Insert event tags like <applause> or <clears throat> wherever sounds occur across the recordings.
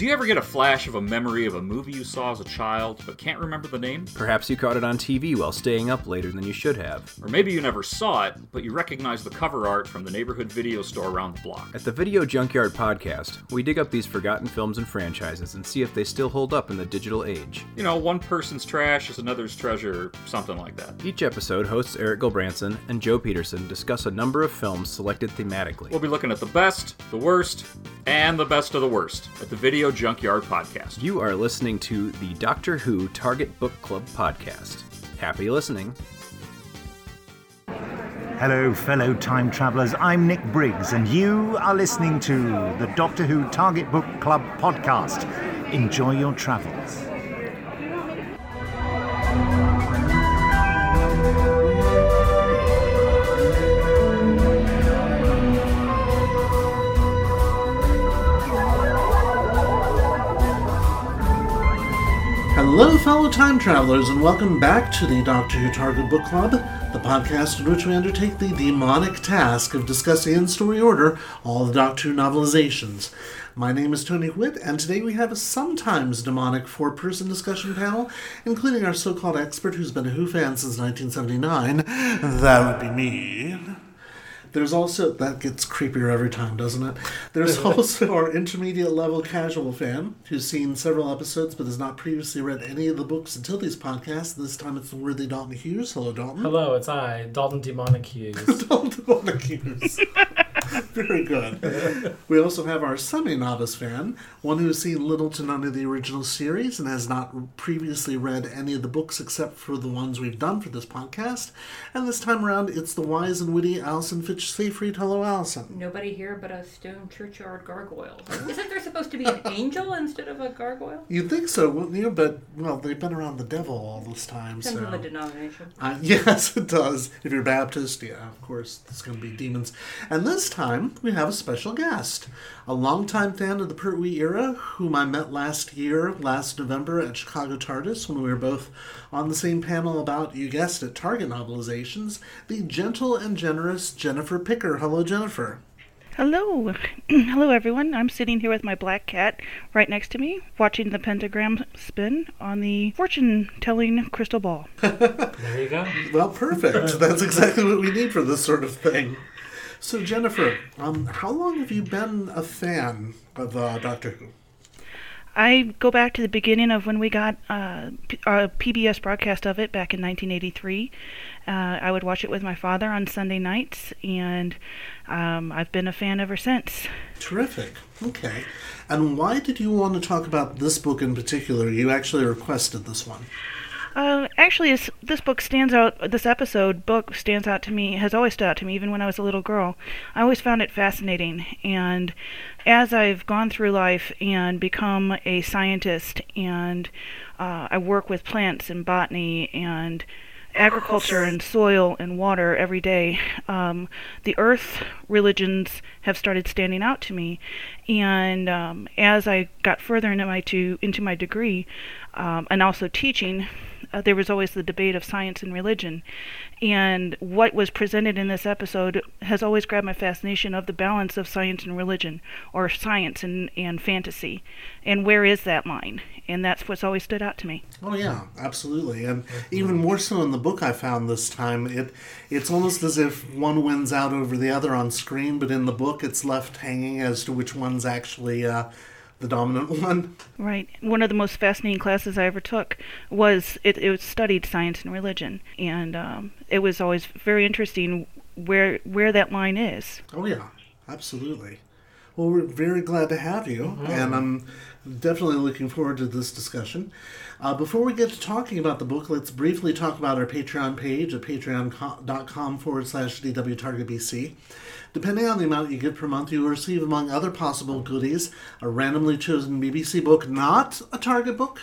Do you ever get a flash of a memory of a movie you saw as a child but can't remember the name? Perhaps you caught it on TV while staying up later than you should have. Or maybe you never saw it, but you recognize the cover art from the neighborhood video store around the block. At the Video Junkyard podcast, we dig up these forgotten films and franchises and see if they still hold up in the digital age. You know, one person's trash is another's treasure, something like that. Each episode, hosts Eric Gilbranson and Joe Peterson discuss a number of films selected thematically. We'll be looking at the best, the worst, and the best of the worst at the Video Junkyard podcast. You are listening to the Doctor Who Target Book Club podcast. Happy listening. Hello, fellow time travelers. I'm Nick Briggs, and you are listening to the Doctor Who Target Book Club podcast. Enjoy your travels. Hello, fellow time travelers, and welcome back to the Doctor Who Target Book Club, the podcast in which we undertake the demonic task of discussing in story order all the Doctor Who novelizations. My name is Tony Witt, and today we have a sometimes demonic four person discussion panel, including our so called expert who's been a Who fan since 1979. That would be me. There's also that gets creepier every time, doesn't it? There's <laughs> also our intermediate level casual fan who's seen several episodes but has not previously read any of the books until these podcasts. This time it's the worthy Dalton Hughes. Hello, Dalton. Hello, it's I, Dalton Demonic <laughs> Hughes. Dalton Dalton Hughes. <laughs> <laughs> Very good. We also have our semi-novice fan, one who has seen little to none of the original series and has not previously read any of the books except for the ones we've done for this podcast. And this time around, it's the wise and witty Alison Fitch Seyfried. Hello, Alison. Nobody here but a stone churchyard gargoyle. Isn't there supposed to be an <laughs> angel instead of a gargoyle? You'd think so, wouldn't you? But, well, they've been around the devil all this time, Depends so... on the denomination. Uh, <laughs> yes, it does. If you're Baptist, yeah, of course, it's going to be demons. And this time, we have a special guest. A longtime fan of the Pertwee era, whom I met last year, last November, at Chicago TARDIS, when we were both on the same panel about, you guessed it, Target novelizations, the gentle and generous Jennifer Picker. Hello, Jennifer. Hello. <clears throat> Hello, everyone. I'm sitting here with my black cat right next to me, watching the pentagram spin on the fortune telling crystal ball. <laughs> there you go. Well, perfect. That's exactly what we need for this sort of thing. So, Jennifer, um, how long have you been a fan of uh, Doctor Who? I go back to the beginning of when we got uh, P- PBS broadcast of it back in 1983. Uh, I would watch it with my father on Sunday nights, and um, I've been a fan ever since. Terrific. Okay. And why did you want to talk about this book in particular? You actually requested this one. Uh, actually, this, this book stands out. This episode book stands out to me. Has always stood out to me, even when I was a little girl. I always found it fascinating, and as I've gone through life and become a scientist, and uh, I work with plants and botany and agriculture and soil and water every day, um, the earth religions have started standing out to me. And um, as I got further into my to into my degree, um, and also teaching, uh, there was always the debate of science and religion. And what was presented in this episode has always grabbed my fascination of the balance of science and religion, or science and, and fantasy. And where is that line? And that's what's always stood out to me. Oh yeah, absolutely, and even more so in the book I found this time. It it's almost as if one wins out over the other on screen, but in the book it's left hanging as to which one's actually uh, the dominant <laughs> one. Right. One of the most fascinating classes I ever took was it, it was studied science and religion, and um, it was always very interesting where where that line is. Oh yeah, absolutely. Well, we're very glad to have you, and I'm definitely looking forward to this discussion. Uh, before we get to talking about the book, let's briefly talk about our Patreon page at patreon.com forward slash DWTargetBC. Depending on the amount you give per month, you will receive, among other possible goodies, a randomly chosen BBC book, not a Target book.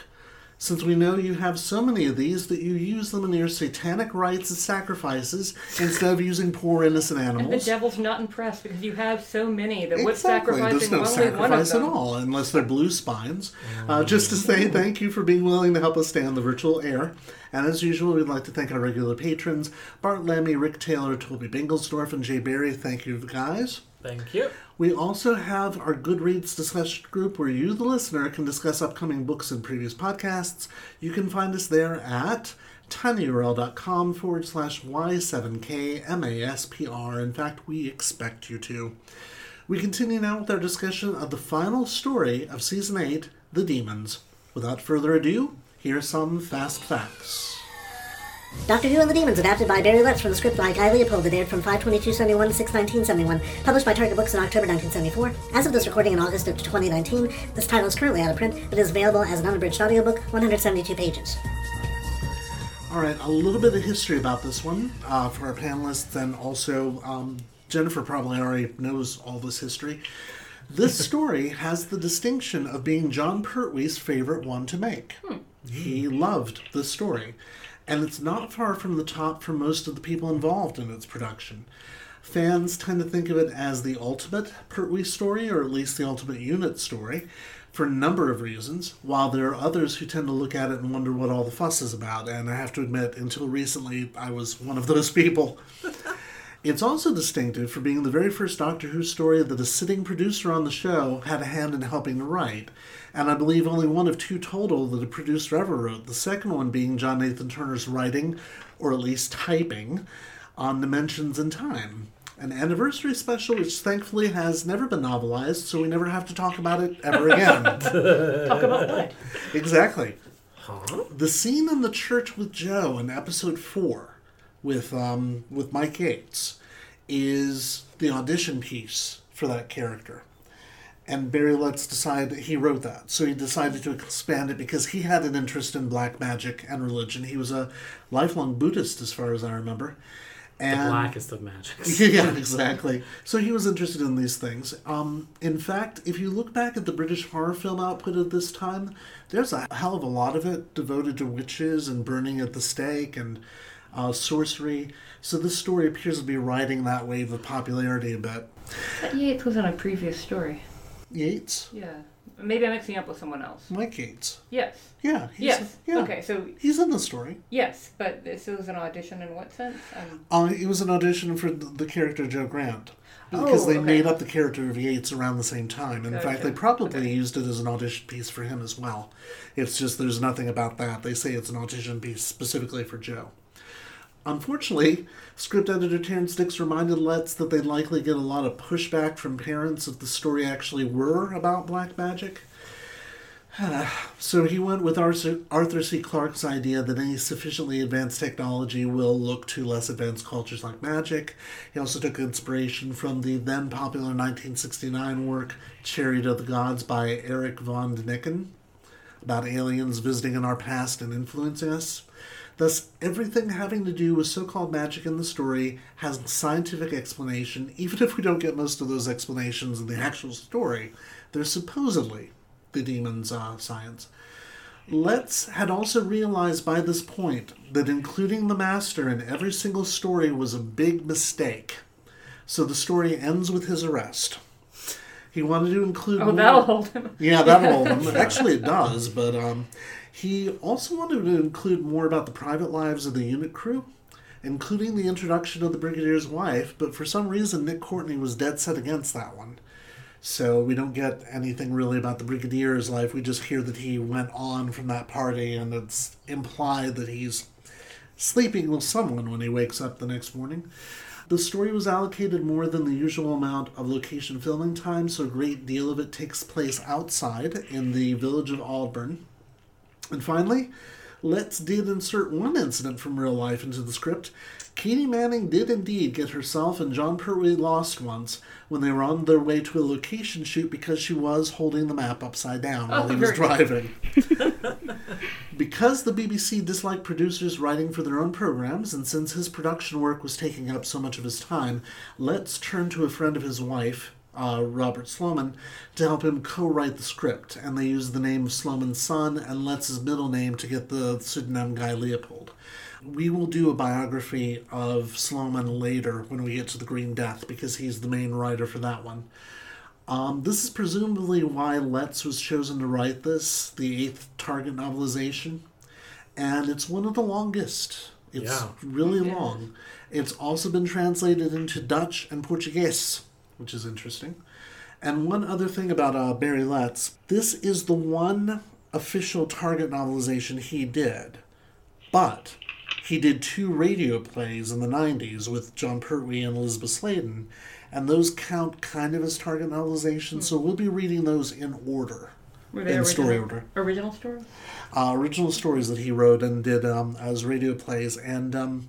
Since we know you have so many of these that you use them in your satanic rites and sacrifices instead of using poor innocent And the devil's not impressed because you have so many that what's Exactly. There's sacrificing no only one of sacrifice at all, unless they're blue spines. Uh, just to say thank you for being willing to help us stay on the virtual air. And as usual, we'd like to thank our regular patrons Bart Lemmy, Rick Taylor, Toby Bingelsdorf, and Jay Barry. Thank you, guys. Thank you. We also have our Goodreads discussion group where you, the listener, can discuss upcoming books and previous podcasts. You can find us there at tinyurl.com forward slash Y7KMASPR. In fact, we expect you to. We continue now with our discussion of the final story of Season 8, The Demons. Without further ado, here are some fast facts. Doctor Who and the Demons, adapted by Barry Letts from the script by Guy Leopold, aired from 52271 to 61971, published by Target Books in October 1974. As of this recording in August of 2019, this title is currently out of print, but is available as an unabridged audiobook, 172 pages. All right, a little bit of history about this one uh, for our panelists, and also um, Jennifer probably already knows all this history. This <laughs> story has the distinction of being Jon Pertwee's favorite one to make. He loved this story, and it's not far from the top for most of the people involved in its production. Fans tend to think of it as the ultimate Pertwee story, or at least the ultimate unit story, for a number of reasons, while there are others who tend to look at it and wonder what all the fuss is about. And I have to admit, until recently, I was one of those <laughs> people. It's also distinctive for being the very first Doctor Who story that a sitting producer on the show had a hand in helping to write, and I believe only one of two total that a producer ever wrote, the second one being John Nathan Turner's writing, or at least typing, on Dimensions in Time. An anniversary special which thankfully has never been novelized, so we never have to talk about it ever again. <laughs> Talk about what? exactly. Huh? The scene in the church with Jo in episode four with um, with Mike Yates is the audition piece for that character. And Barry Letts decided he wrote that, so he decided to expand it because he had an interest in black magic and religion. He was a lifelong Buddhist, as far as I remember. The And blackest of magics. <laughs> yeah, <laughs> exactly. So he was interested in these things. Um, in fact, if you look back at the British horror film output at this time, there's a hell of a lot of it devoted to witches and burning at the stake and uh, sorcery. So this story appears to be riding that wave of popularity a bit. That Yates was in a previous story. Yates, Yeah. Maybe I'm mixing up with someone else. Mike Yates. Yes. Yeah. He's, Yes. Yeah. Okay, so He's in the story. yes, but this was an audition in what sense? Um, Uh, it was an audition for the, character Jo Grant. Because Oh, they okay. made up the character of Yates around the same time. In fact, they probably Okay. used it as an audition piece for him as well. It's just there's nothing about that. They say it's an audition piece specifically for Jo. Unfortunately, script editor Terrance Dicks reminded Letts that they'd likely get a lot of pushback from parents if the story actually were about black magic. <sighs> So he went with Arthur, C. Clarke's idea that any sufficiently advanced technology will look to less advanced cultures like magic. He also took inspiration from the then popular 1969 work Chariot of the Gods by Eric von Daniken about aliens visiting in our past and influencing us. Thus, everything having to do with so called magic in the story has a scientific explanation, even if we don't get most of those explanations in the actual story. They're supposedly the demon's uh, science. Letts had also realized by this point that including the Master in every single story was a big mistake. So the story ends with his arrest. He wanted to include oh, more- that'll hold him. yeah, that'll <laughs> hold him. Actually, it does, but um, he also wanted to include more about the private lives of the unit crew, including the introduction of the Brigadier's wife, but for some reason, Nick Courtney was dead set against that one. So we don't get anything really about the Brigadier's life. We just hear that he went on from that party, and it's implied that he's sleeping with someone when he wakes up the next morning. The story was allocated more than the usual amount of location filming time, so a great deal of it takes place outside in the village of Aldbourne. And finally, Letts did insert one incident from real life into the script. Katy Manning did indeed get herself and Jon Pertwee lost once when they were on their way to a location shoot because she was holding the map upside down oh, while Oh, he was driving. <laughs> Because the BBC disliked producers writing for their own programs, and since his production work was taking up so much of his time, Letts turned to a friend of his wife, uh, Robert Sloman, to help him co write the script, and they used the name of Sloman's son and Letts' middle name to get the pseudonym Guy Leopold. We will do a biography of Sloman later when we get to The Green Death, because he's the main writer for that one. Um, this is presumably why Letts was chosen to write this, the eighth Target novelization, and it's one of the longest. It's Yeah. really long. It's also been translated into Dutch and Portuguese, which is interesting. And one other thing about uh, Barry Letts this is the one official Target novelization he did. But he did two radio plays in the 90s with Jon Pertwee and Elizabeth Sladen, and those count kind of as Target novelizations, so we'll be reading those in order. Were they in story original- order. Original stories? Uh, original stories that he wrote and did um, as radio plays, and um,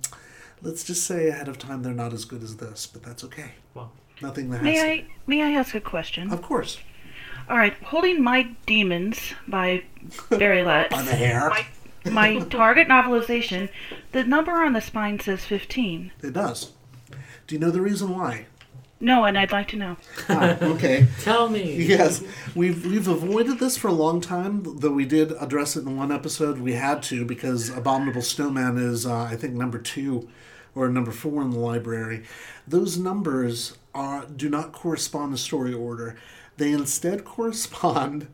let's just say ahead of time they're not as good as this, but that's okay. Well, Nothing that has May to- I may I ask a question? Of course. All right, holding my demons by Barry Letts. <laughs> By the hair. My, my target novelization, the number on the spine says 15. It does. Do you know the reason why? No, and I'd like to know. Ah, okay. <laughs> tell me. Yes, we've we've avoided this for a long time. Though we did address it in one episode, we had to because Abominable Snowman is, uh, I think, number two or number four in the library. Those numbers are do not correspond to story order. They instead correspond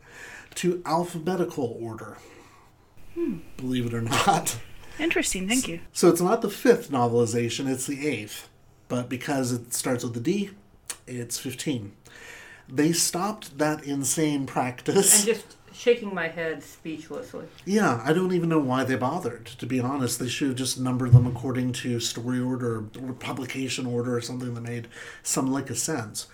to alphabetical order. Hmm. Believe it or not. Interesting, thank you. So it's not the fifth novelization, it's the eighth. But because it starts with a D, it's 15. They stopped that insane practice. I'm just shaking my head speechlessly. Yeah, I don't even know why they bothered, to be honest. They should have just numbered them according to story order or publication order or something that made some lick of sense.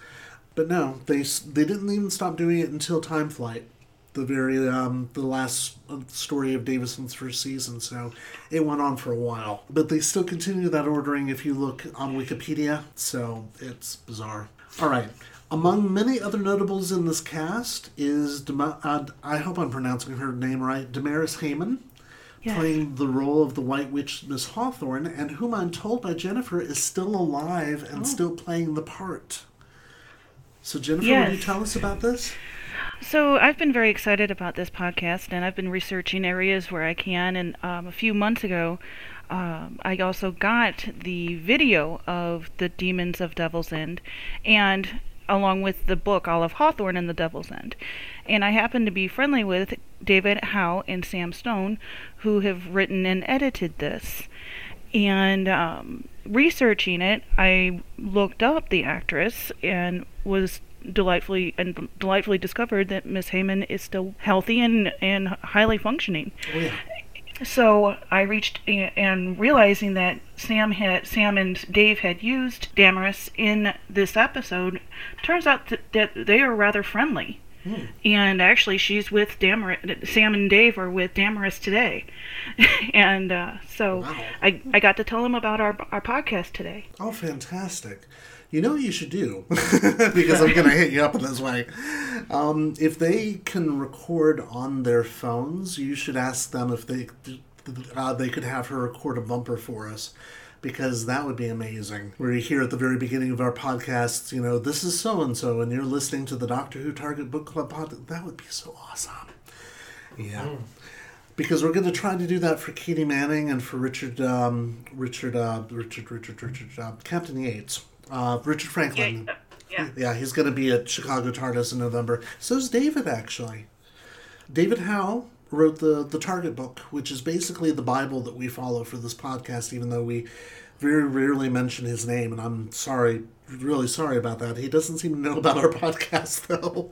But no, they they didn't even stop doing it until Time Flight, the very um, the last uh, story of Davison's first season. So it went on for a while, but they still continue that ordering if you look on Wikipedia. So it's bizarre. All right. Among many other notables in this cast is, Dema- uh, I hope I'm pronouncing her name right, Damaris Hayman, Yes. playing the role of the White Witch Miss Hawthorne, and whom I'm told by Jennifer is still alive and still playing the part. So, Jennifer, will you tell us about this? So I've been very excited about this podcast, and I've been researching areas where I can. And um, a few months ago, um, I also got the video of the Demons of Devil's End, and along with the book Olive Hawthorne and the Devil's End. And I happen to be friendly with David Howe and Sam Stone, who have written and edited this. And um, researching it, I looked up the actress and was delightfully and delightfully discovered that Miss Hayman is still healthy and and highly functioning. Oh, yeah. So I reached and realizing that Sam had Sam and Dave had used Damaris in this episode, turns out that, that they are rather friendly. And actually, she's with Damaris. Sam and Dave are with Damaris today, <laughs> and uh, so Wow. I I got to tell them about our our podcast today. Oh, fantastic. You know what you should do? <laughs> because I'm going <laughs> to hit you up in this way. Um, if they can record on their phones, you should ask them if they uh, they could have her record a bumper for us. Because that would be amazing. Where you hear at the very beginning of our podcasts, you know, this is so and so, and you're listening to the Doctor Who Target Book Club pod. That would be so awesome. Yeah because we're going to try to do that for Katy Manning and for Richard, um, Richard, uh, Richard, Richard, Richard, uh, Captain Yates, uh, Richard Franklin. Yeah. Yeah, he's going to be at Chicago TARDIS in November. So's David, actually. David Howe wrote the the Target book, which is basically the Bible that we follow for this podcast, even though we very rarely mention his name, and I'm sorry, really sorry about that. He doesn't seem to know about our <laughs> podcast, though.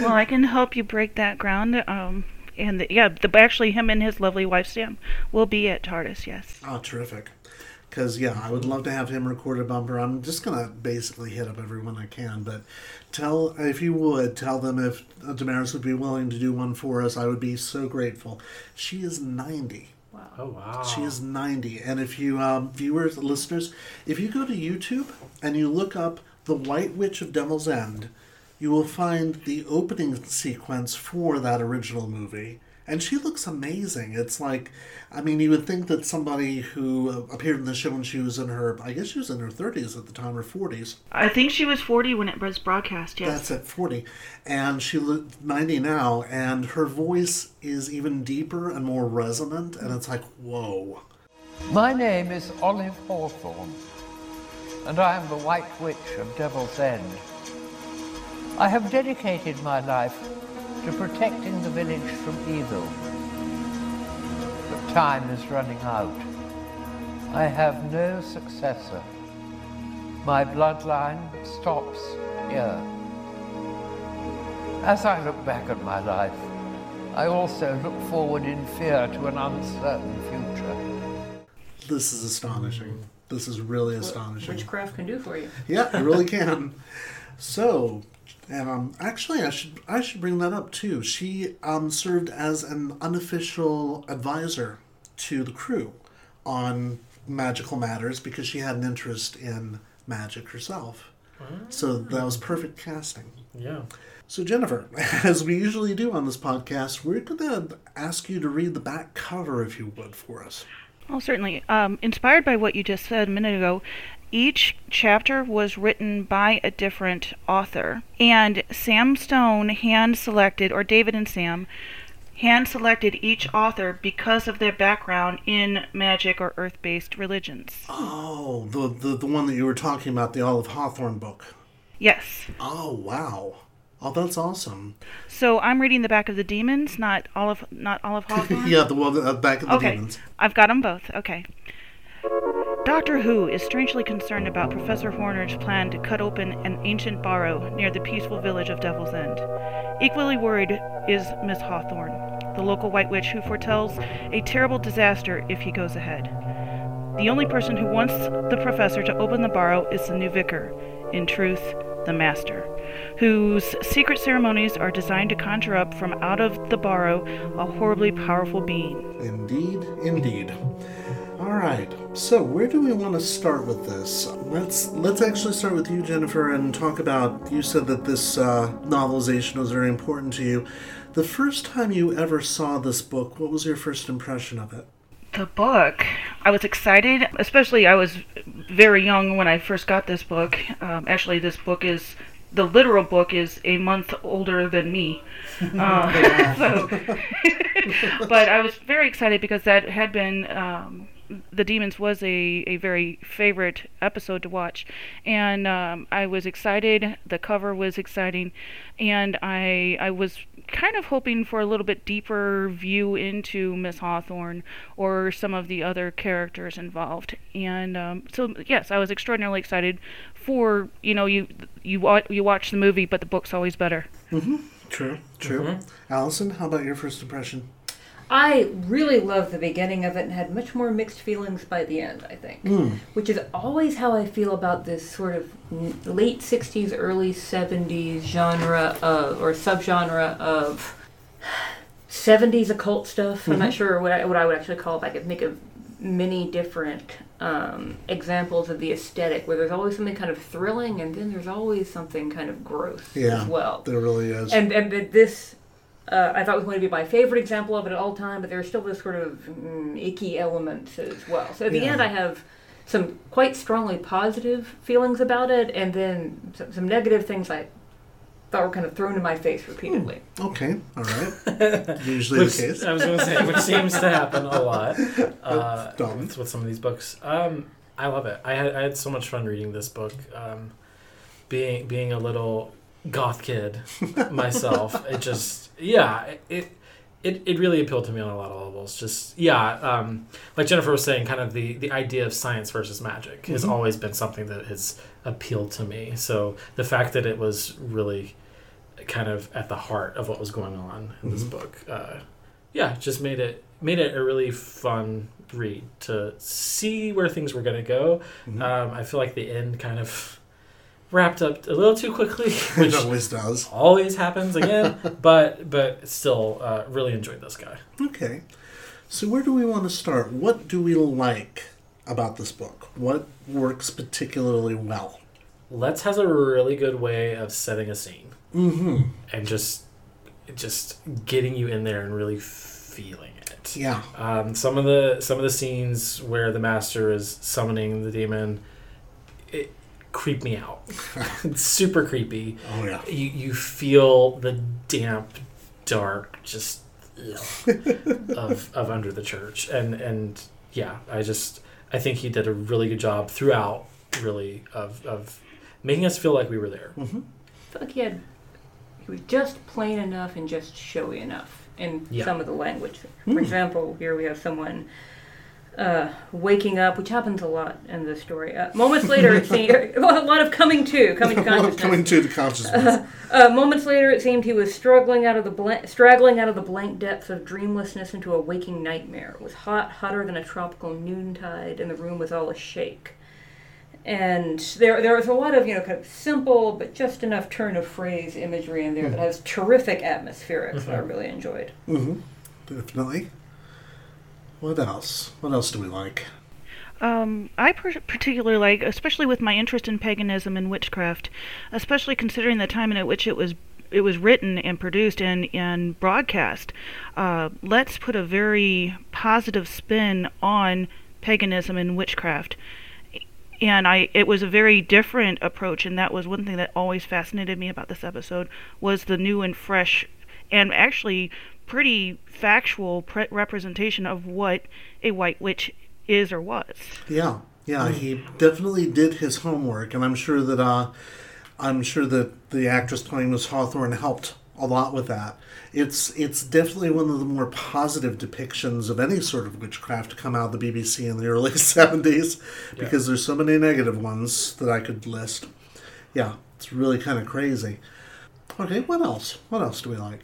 Well, I can help you break that ground. Um, and the, yeah, the, actually, him and his lovely wife Sam will be at TARDIS. Yes. Oh, terrific. Because, yeah, I would love to have him record a bumper. I'm just going to basically hit up everyone I can. But tell, if you would, tell them if uh, Damaris would be willing to do one for us. I would be so grateful. She is 90. Wow. Oh wow. She is 90. And if you, um, viewers, listeners, if you go to YouTube and you look up The White Witch of Devil's End, you will find the opening sequence for that original movie. And she looks amazing. It's like, I mean, you would think that somebody who uh, appeared in the show when she was in her, I guess she was in her 30s at the time, or 40s. I think she was 40 when it was broadcast. Yes. That's at 40. And she looked 90 now, and her voice is even deeper and more resonant. And it's like, whoa. My name is Olive Hawthorne, and I am the White Witch of Devil's End. I have dedicated my life to protecting the village from evil. But time is running out. I have no successor. My bloodline stops here. As I look back at my life, I also look forward in fear to an uncertain future. This is astonishing. This is really astonishing. Witchcraft can do for you. Yeah, it really can. <laughs> So, and um, actually, I should I should bring that up too. She um served as an unofficial advisor to the crew on magical matters because she had an interest in magic herself. So that was perfect casting. Yeah. So Jennifer, <laughs> as we usually do on this podcast, we're going to ask you to read the back cover, if you would, for us. Oh, certainly. Um, inspired by what you just said a minute ago, each chapter was written by a different author. And Sam Stone hand selected, or David and Sam, hand selected each author because of their background in magic or earth based religions. Oh, the, the the one that you were talking about, the Olive Hawthorne book. Yes. Oh wow. Oh, that's awesome. So I'm reading the back of the demons, not Olive, not Olive <laughs> Hawthorne. yeah, the one uh, back of the okay, demons. I've got them both. Okay. Doctor Who is strangely concerned about Professor Horner's plan to cut open an ancient barrow near the peaceful village of Devil's End. Equally worried is Miss Hawthorne, the local white witch who foretells a terrible disaster if he goes ahead. The only person who wants the professor to open the barrow is the new vicar, in truth, the master, whose secret ceremonies are designed to conjure up from out of the barrow a horribly powerful being. Indeed, indeed. All right. So, where do we want to start with this? Let's let's actually start with you, Jennifer, and talk about. You said that this uh, novelization was very important to you. The first time you ever saw this book, what was your first impression of it? The book, I was excited, especially I was very young when I first got this book. Um, actually, this book is the literal book is a month older than me. <laughs> Uh, <laughs> so, <laughs> but I was very excited because that had been um, the demons was a, a very favorite episode to watch. And um, i was excited. The cover was exciting. And i i was kind of hoping for a little bit deeper view into miss hawthorne or some of the other characters involved. And um, so yes i was extraordinarily excited for you know you you wa- you watch the movie but the book's always better. Mm-hmm. True, true. Allison, how about your first impression? I really loved the beginning of it and had much more mixed feelings by the end, I think. Mm. Which is always how I feel about this sort of late 60s, early 70s genre of, or subgenre of 70s occult stuff. I'm not Mhm. sure what I, what I would actually call it. I could think of many different um, examples of the aesthetic where there's always something kind of thrilling and then there's always something kind of gross Yeah, as well. there really is. And and this, uh, I thought it was going to be my favorite example of it at all time, but there's still this sort of mm, icky element as well. So at the Yeah. end, I have some quite strongly positive feelings about it, and then some, some negative things I thought were kind of thrown in my face repeatedly. Okay, all right. <laughs> Usually Which- the case. I was going to say, which seems to happen a lot <laughs> uh, Dumb. with, with some of these books. Um, I love it. I had, I had so much fun reading this book. Um, being being a little goth kid <laughs> myself, it just yeah it. It, it really appealed to me on a lot of levels. Just yeah, um, like Jennifer was saying, kind of the, the idea of science versus magic has Mhm. always been something that has appealed to me. So the fact that it was really kind of at the heart of what was going on in this Mhm. book. Uh, yeah, just made it made it a really fun read to see where things were going to go. Mhm. Um, I feel like the end kind of wrapped up a little too quickly, <laughs> which always does. always happens again. <laughs> but but still, uh, really enjoyed this guy. Okay. So where do we want to start? What do we like about this book? What works particularly well? Let's has a really good way of setting a scene Mm-hmm. and just just getting you in there and really feeling it. Yeah. Um, some of the some of the scenes where the master is summoning the demon, creep me out. <laughs> it's super creepy. Oh yeah. You you feel the damp, dark, just ugh, of <laughs> of under the church, and and yeah, I just I think he did a really good job throughout, really of of making us feel like we were there. Mm-hmm. I felt like he had he was just plain enough and just showy enough in Yeah. some of the language. For Hmm. example, here we have someone uh, waking up, which happens a lot in this story. Uh, moments later, it seemed <laughs> <laughs> a lot of coming to, coming <laughs> to consciousness. Coming to the consciousness. Uh, moments later, it seemed he was struggling out of the blank, straggling out of the blank depths of dreamlessness into a waking nightmare. It was hot, hotter than a tropical noontide, and the room was all a shake. And there, there was a lot of you know kind of simple but just enough turn of phrase imagery in there that has terrific atmospherics that I really enjoyed. hmm Definitely. What else? What else do we like? Um, I per- particularly like, especially with my interest in paganism and witchcraft, especially considering the time in which it was it was written and produced and and broadcast. Uh, let's put a very positive spin on paganism and witchcraft. And I, it was a very different approach, and that was one thing that always fascinated me about this episode was the new and fresh, and actually pretty factual pre- representation of what a white witch is or was. Yeah, yeah, he definitely did his homework, and I'm sure that uh, I'm sure that the actress playing Miss Hawthorne helped a lot with that. It's it's definitely one of the more positive depictions of any sort of witchcraft to come out of the BBC in the early <laughs> '70s, because there's so many negative ones that I could list. Yeah, it's really kind of crazy. Okay, what else? What else do we like?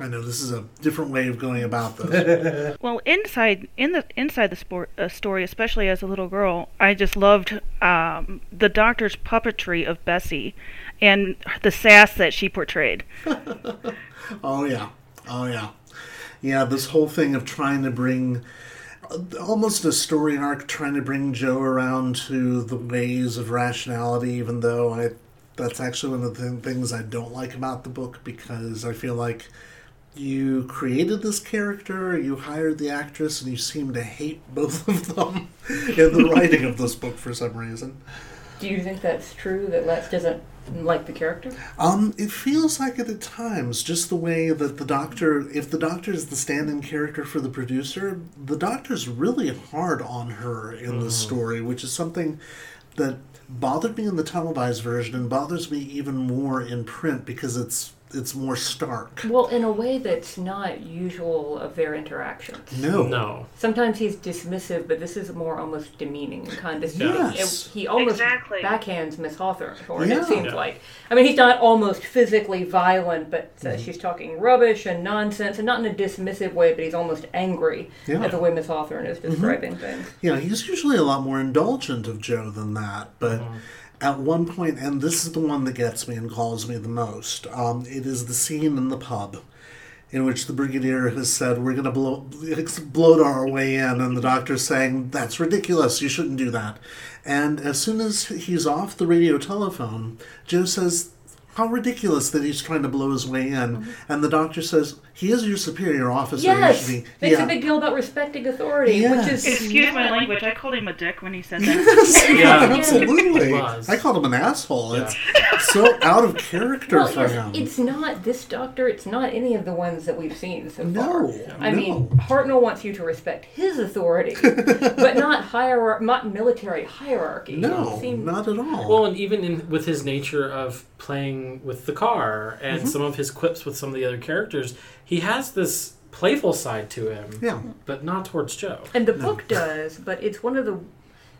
I know this is a different way of going about this. <laughs> Well, inside in the inside the sport, uh, story, especially as a little girl, I just loved um, the doctor's puppetry of Bessie and the sass that she portrayed. <laughs> Oh yeah, oh yeah, yeah. This whole thing of trying to bring almost a story arc, trying to bring Jo around to the ways of rationality, even though I that's actually one of the things I don't like about the book because I feel like you created this character, you hired the actress, and you seem to hate both of them <laughs> in the writing of this book for some reason. Do you think that's true that Letts doesn't like the character? Um, it feels like it at times, just the way that the doctor, if the doctor is the stand-in character for the producer, the doctor's really hard on her in this story, which is something that bothered me in the televised version and bothers me even more in print because it's it's more stark. Well, in a way that's not usual of their interactions. No, No. Sometimes he's dismissive, but this is more almost demeaning and condescending. Yes. It- he almost Exactly. backhands Miss Hawthorne, Thorne, Yeah. it seems Yeah. like. I mean, he's not almost physically violent, but uh, Mm-hmm. she's talking rubbish and nonsense, and not in a dismissive way, but he's almost angry Yeah. Mm-hmm. at the way Miss Hawthorne is describing things. Yeah, he's usually a lot more indulgent of Jo than that, but at one point, and this is the one that gets me and calls me the most, um, it is the scene in the pub in which the brigadier has said, We're going to blow, explode our way in, and the doctor's saying, That's ridiculous, you shouldn't do that. And as soon as he's off the radio telephone, Jo says, how ridiculous that he's trying to blow his way in. And the doctor says, he is your superior officer. you Yes! should be-" Makes Yeah. a big deal about respecting authority, Yes. which is. Excuse my language. I called him a dick when he said <laughs> that. Yeah. Absolutely. I called him an asshole. It's so out of character Well, for yes, him. it's not this doctor. It's not any of the ones that we've seen so No, far. I no. mean, Hartnell wants you to respect his authority, <laughs> but not hierarchy, not military hierarchy. no, It seemed- not at all. Well, and even in with his nature of playing with the car and Mm-hmm. some of his quips with some of the other characters, he has this playful side to him, yeah. but not towards Jo. and the book does, but it's one of the.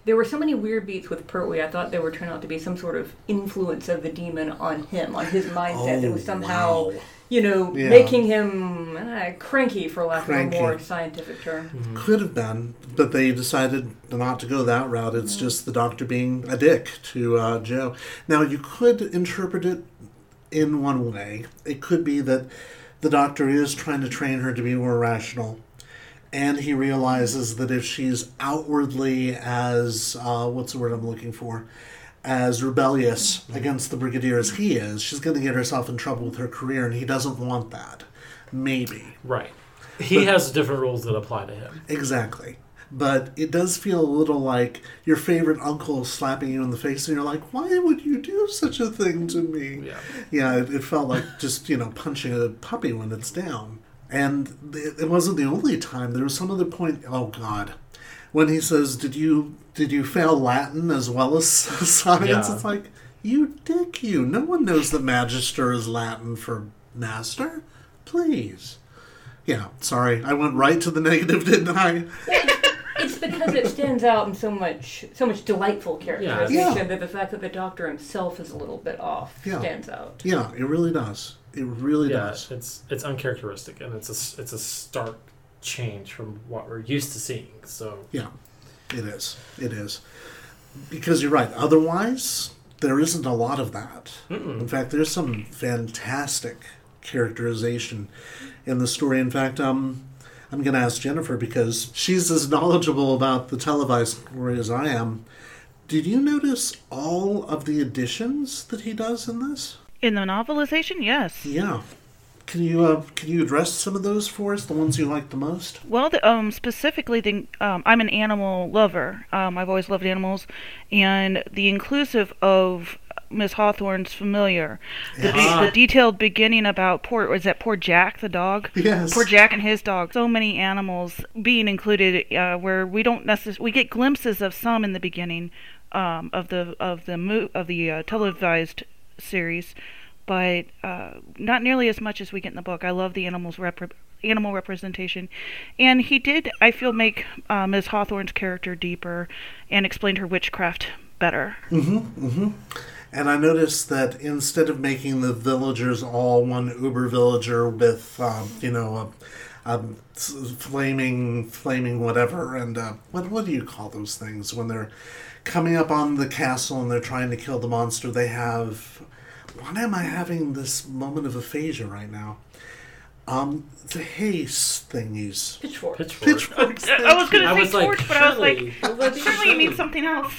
There were so many weird beats with Pertwee. I thought they were turning out to be some sort of influence of the demon on him, on his mindset. that was Oh, somehow, wow. you know, Yeah. making him uh, cranky, for lack Cranky. of a more scientific term. Could have been, but they decided not to go that route. It's just the doctor being a dick to uh, Jo. Now, you could interpret it in one way. It could be that the doctor is trying to train her to be more rational. And he realizes that if she's outwardly as, uh, what's the word I'm looking for? As rebellious against the brigadier as he is, she's going to get herself in trouble with her career, and he doesn't want that. Maybe. Right. He has different rules that apply to him. Exactly. But it does feel a little like your favorite uncle slapping you in the face, and you're like, why would you do such a thing to me? Yeah. Yeah, it, it felt like just, you know, punching a puppy when it's down. And it, it wasn't the only time. There was some other point, oh, God. When he says, did you did you fail Latin as well as <laughs> science? Yeah. It's like, you dick you. No one knows that magister is Latin for master. Please. Yeah, sorry. I went right to the negative, didn't I? <laughs> It's it's because it stands out in so much so much delightful characterization Yeah. that the fact that the Doctor himself is a little bit off Yeah. stands out. Yeah, it really does. It really yeah, does. it's it's uncharacteristic and it's a it's a stark change from what we're used to seeing. So Yeah, it is. It is. Because you're right. Otherwise, there isn't a lot of that. In fact, there's some fantastic characterization in the story. In fact, um, I'm going to ask Jennifer because she's as knowledgeable about the televised story as I am. Did you notice all of the additions that he does in this? In the novelization, yes. Yeah. Can you uh, can you address some of those for us? The ones you like the most? Well, the, um, specifically, the, um, I'm an animal lover. Um, I've always loved animals, and the inclusive of Miss Hawthorne's familiar, the, the detailed beginning about poor was that poor Jack the dog. Yes. Poor Jack and his dog. So many animals being included, uh, where we don't necessarily we get glimpses of some in the beginning um, of the of the mo- of the uh, televised series, but uh, not nearly as much as we get in the book. I love the animals rep- animal representation, and he did I feel make uh, Ms. Hawthorne's character deeper and explained her witchcraft better. And I noticed that instead of making the villagers all one uber villager with, um, you know, a, a flaming, flaming whatever, and uh, what what do you call those things when they're coming up on the castle and they're trying to kill the monster? They have. Why am I having this moment of aphasia right now? Um, the haze thingies. Pitchfork. pitchfork. Pitchforks. I was going I to was say like, torch, but I was like, surely- surely you mean something else.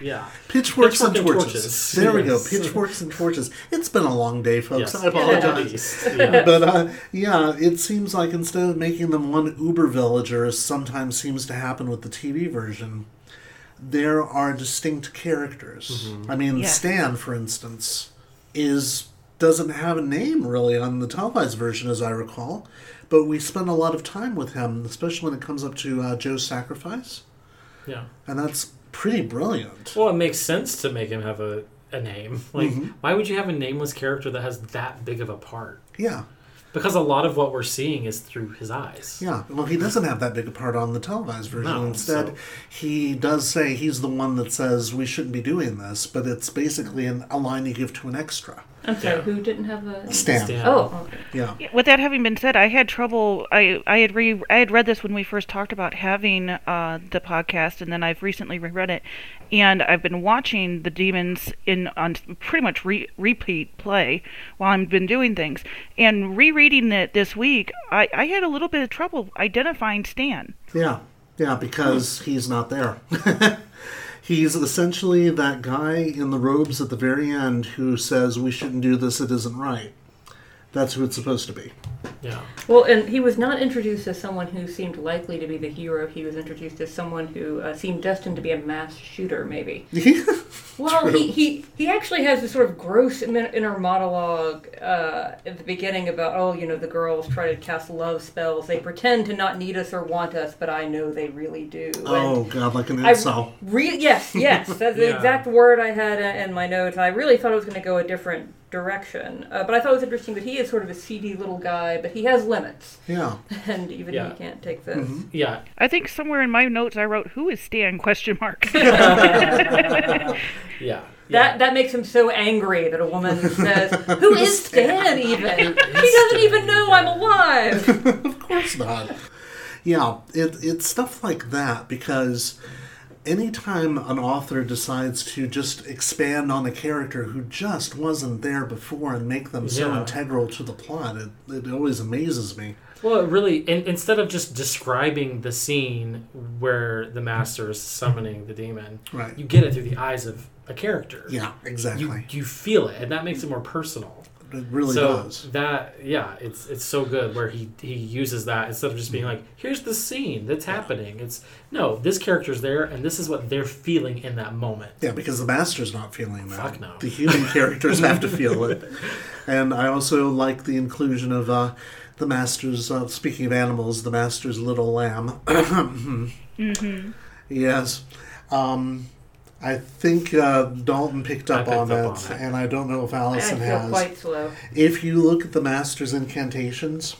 yeah. Pitchforks Pitchfork and and torches. torches. There we go. Pitchforks and torches. It's been a long day, folks. Yes. I apologize. At least, <laughs> yeah. but uh, yeah, it seems like instead of making them one uber villager, as sometimes seems to happen with the TV version, there are distinct characters. I mean, Yeah. Stan, for instance, is doesn't have a name really on the televised version, as I recall. But we spend a lot of time with him, especially when it comes up to uh, Jo's sacrifice, yeah. and that's pretty brilliant. Well, it makes sense to make him have a, a name. Like, why would you have a nameless character that has that big of a part? Yeah, Because a lot of what we're seeing is through his eyes. Yeah, well, he doesn't have that big a part on the televised version. No, Instead, so- he does say he's the one that says we shouldn't be doing this, but it's basically an, a line you give to an extra. I'm sorry, Yeah. who didn't have a. Stan. Stan. Oh, okay. Yeah. With that having been said, I had trouble. I I had re I had read this when we first talked about having uh, the podcast, and then I've recently reread it, and I've been watching the demons in on pretty much re- repeat play while I've been doing things, and rereading it this week, I I had a little bit of trouble identifying Stan. Yeah. Yeah, because he's not there. <laughs> he's essentially that guy in the robes at the very end who says we shouldn't do this, it isn't right. That's who it's supposed to be. Yeah. Well, and he was not introduced as someone who seemed likely to be the hero. He was introduced as someone who uh, seemed destined to be a mass shooter, maybe. <laughs> Well, he, he, he actually has this sort of gross min- inner monologue uh, at the beginning about, oh, you know, the girls try to cast love spells. They pretend to not need us or want us, but I know they really do. And oh, God, like an I incel. re- yes, yes, that's the <laughs> exact word I had uh, in my notes. I really thought it was going to go a different direction, uh, but I thought it was interesting that he is sort of a seedy little guy, but he has limits, Yeah. <laughs> and even Yeah. he can't take this. Yeah. I think somewhere in my notes I wrote, "Who is Stan?" question mark. <laughs> <laughs> Yeah. That that makes him so angry that a woman says, "Who is Stan?" Even he doesn't even know I'm alive. of course not. Yeah, it, it's stuff like that because anytime an author decides to just expand on a character who just wasn't there before and make them so integral to the plot, it, it always amazes me. Well, it really, in, instead of just describing the scene where the master is summoning the demon, Right. you get it through the eyes of a character. Yeah, exactly. You, you feel it, and that makes it more personal. It really so does. that yeah, it's it's so good where he he uses that instead of just being like, here's the scene that's happening. It's no, this character's there, and this is what they're feeling in that moment. Yeah, because the master's not feeling that. Fuck no. The human <laughs> characters have to feel it. And I also like the inclusion of uh, the master's, uh, speaking of animals, the master's little lamb. <coughs> hmm Yes. Um, I think uh, Dalton picked up, picked on, up it, on it. and I don't know if I Allison feel has. quite slow. If you look at the master's incantations,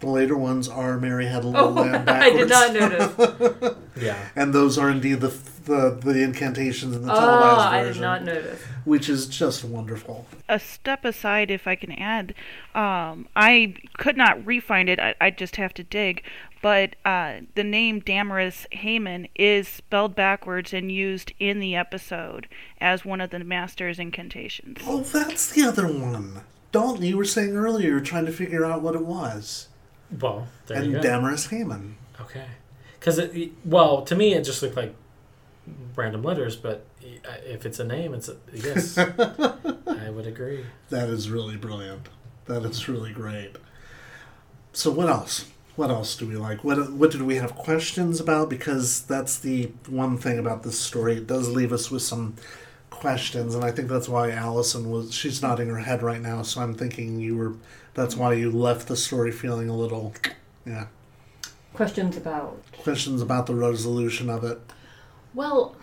the later ones are Mary had a <laughs> little Oh, lamb I did backwards. not notice. <laughs> Yeah. and those are indeed the the, the incantations in the Oh, televised I version, did not notice. which is just wonderful. a step aside, if I can add, um, I could not re-find it. I, I just have to dig. But uh, the name Damaris Hayman is spelled backwards and used in the episode as one of the master's incantations. Oh, that's the other one. Dalton, you were saying earlier, you're trying to figure out what it was, Well, there and you go. Damaris Hayman. Okay. Because it, well, to me, it just looked like random letters, but if it's a name, it's a yes. <laughs> I would agree. That is really brilliant. That is really great. So what else? What else do we like? What what did we have questions about? Because that's the one thing about this story. It does leave us with some questions, and I think that's why Allison was. She's nodding her head right now, so I'm thinking you were. That's why you left the story feeling a little. Yeah. Questions about. Questions about the resolution of it. Well,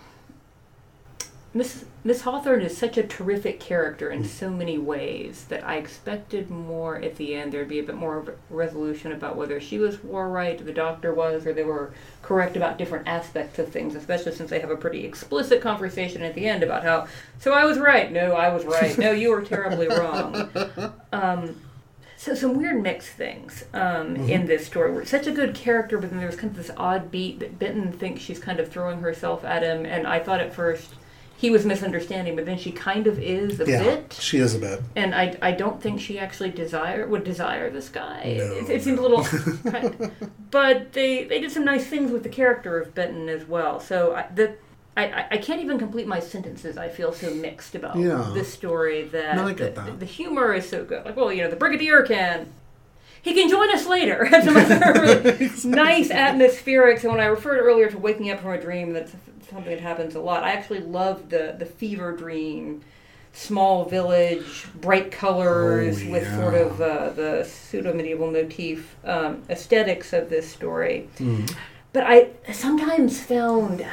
Miss Miss Hawthorne is such a terrific character in so many ways that I expected more at the end. There'd be a bit more resolution about whether she was war right, the doctor was, or they were correct about different aspects of things. Especially since they have a pretty explicit conversation at the end about how, so I was right. No, I was right. No, you were terribly wrong. <laughs> Um, so some weird mixed things um, in this story. Where such a good character, but then there's kind of this odd beat that Benton thinks she's kind of throwing herself at him, and I thought at first he was misunderstanding, but then she kind of is a Yeah, bit. she is a bit. And I, I don't think she actually desire would desire this guy. No. It, it seemed a little, kind <laughs> but they they did some nice things with the character of Benton as well. So I, the I, I- can't even complete my sentences. I feel so mixed about Yeah. this story that, No, the, that. the humor is so good. Like, well, you know, the Brigadier can. He can join us later. <laughs> Some other really <laughs> nice atmospherics. And when I referred earlier to waking up from a dream, that's something that happens a lot. I actually love the the fever dream, small village, bright colors Oh, with sort of uh, the pseudo medieval motif um, aesthetics of this story. Mm. But I sometimes found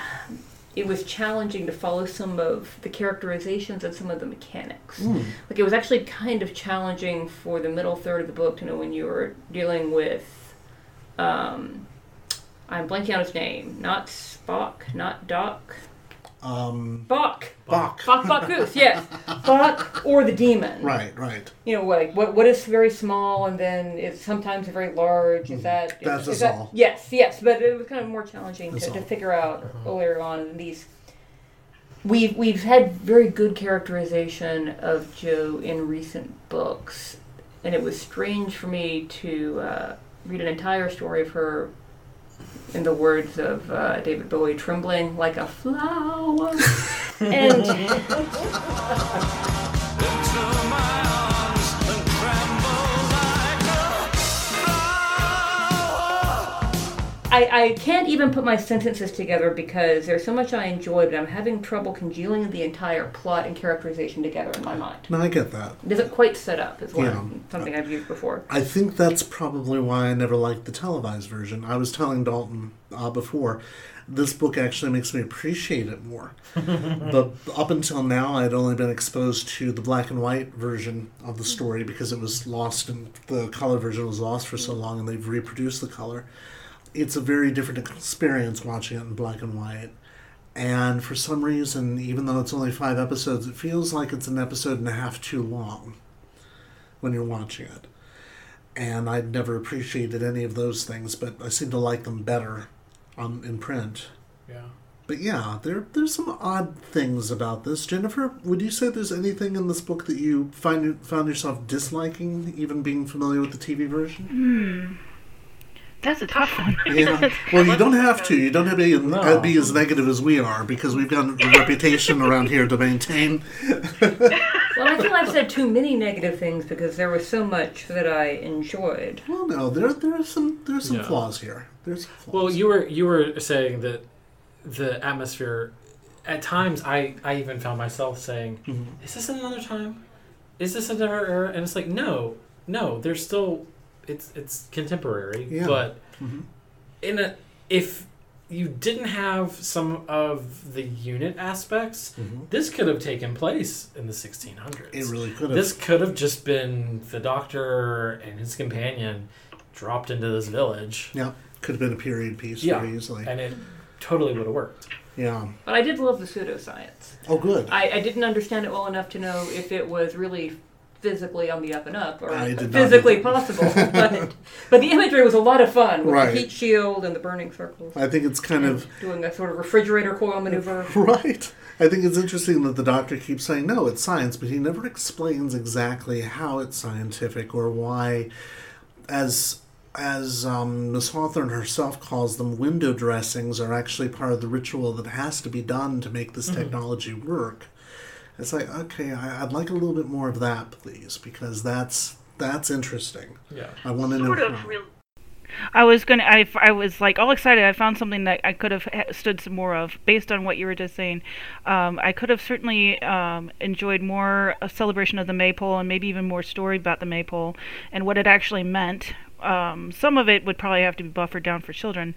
it was challenging to follow some of the characterizations and some of the mechanics. Mm. Like it was actually kind of challenging for the middle third of the book to know when you were dealing with. Um, I'm blanking on his name. Not Spock, not Doc. Um, Bok. Bok. Bok, Bok Goose, yes. <laughs> Bok or the demon. Right, right. You know, like what what is very small and then it's sometimes very large. Is that is, That's is us that, all. Yes, yes, but it was kind of more challenging to, to figure out earlier on in these. We've we've had very good characterization of Jo in recent books, and it was strange for me to uh, read an entire story of her. In the words of uh, David Bowie, trembling like a flower. <laughs> and I, I can't even put my sentences together because there's so much I enjoy, but I'm having trouble congealing the entire plot and characterization together in my mind. No, I get that. It doesn't quite set up, is what Yeah. something I've used before. I think that's probably why I never liked the televised version. I was telling Dalton uh, before, this book actually makes me appreciate it more. <laughs> but up until now, I'd only been exposed to the black and white version of the story because it was lost and the color version was lost for so long, and they've reproduced the color. It's a very different experience watching it in black and white. And for some reason, even though it's only five episodes, it feels like it's an episode and a half too long when you're watching it and I'd never appreciated any of those things, but I seem to like them better um, in print. Yeah. But yeah, there there's some odd things about this. Jennifer, would you say there's anything in this book that you find found yourself disliking, even being familiar with the TV version? Hmm. That's a tough one. <laughs> Yeah. Well, you don't have to. You don't have to be, No. be as negative as we are because we've got a reputation around here to maintain. <laughs> Well, I feel I've said too many negative things because there was so much that I enjoyed. Well, no, there there are some there's some Yeah. flaws here. There's flaws. Well, you were you were saying that the atmosphere. At times, I I even found myself saying, Mhm. "Is this another time? Is this another era?" And it's like, no, no. There's still, it's it's contemporary, Yeah. but Mhm. in a if you didn't have some of the UNIT aspects, Mhm. this could have taken place in the 1600s. It really could have. This could have just been the doctor and his companion dropped into this village. yeah, could have been a period piece Yeah. very easily. And it totally would have worked. Yeah. But I did love the pseudoscience. Oh, good. I, I didn't understand it well enough to know if it was really physically on the up and up or physically possible. but, <laughs> but the imagery was a lot of fun with Right. the heat shield and the burning circles. I think it's kind of doing a sort of refrigerator coil maneuver. <laughs> Right. I think it's interesting that the doctor keeps saying, no, it's science, but he never explains exactly how it's scientific or why, as as um, Miss Hawthorne herself calls them, window dressings are actually part of the ritual that has to be done to make this Mhm. technology work. It's like, okay, I, I'd like a little bit more of that, please, because that's that's interesting. Yeah. I want to know. Of how. I was gonna. I, I was like all excited. I found something that I could have stood some more of based on what you were just saying. Um, I could have certainly um, enjoyed more a celebration of the maypole and maybe even more story about the maypole and what it actually meant. Um, some of it would probably have to be buffered down for children,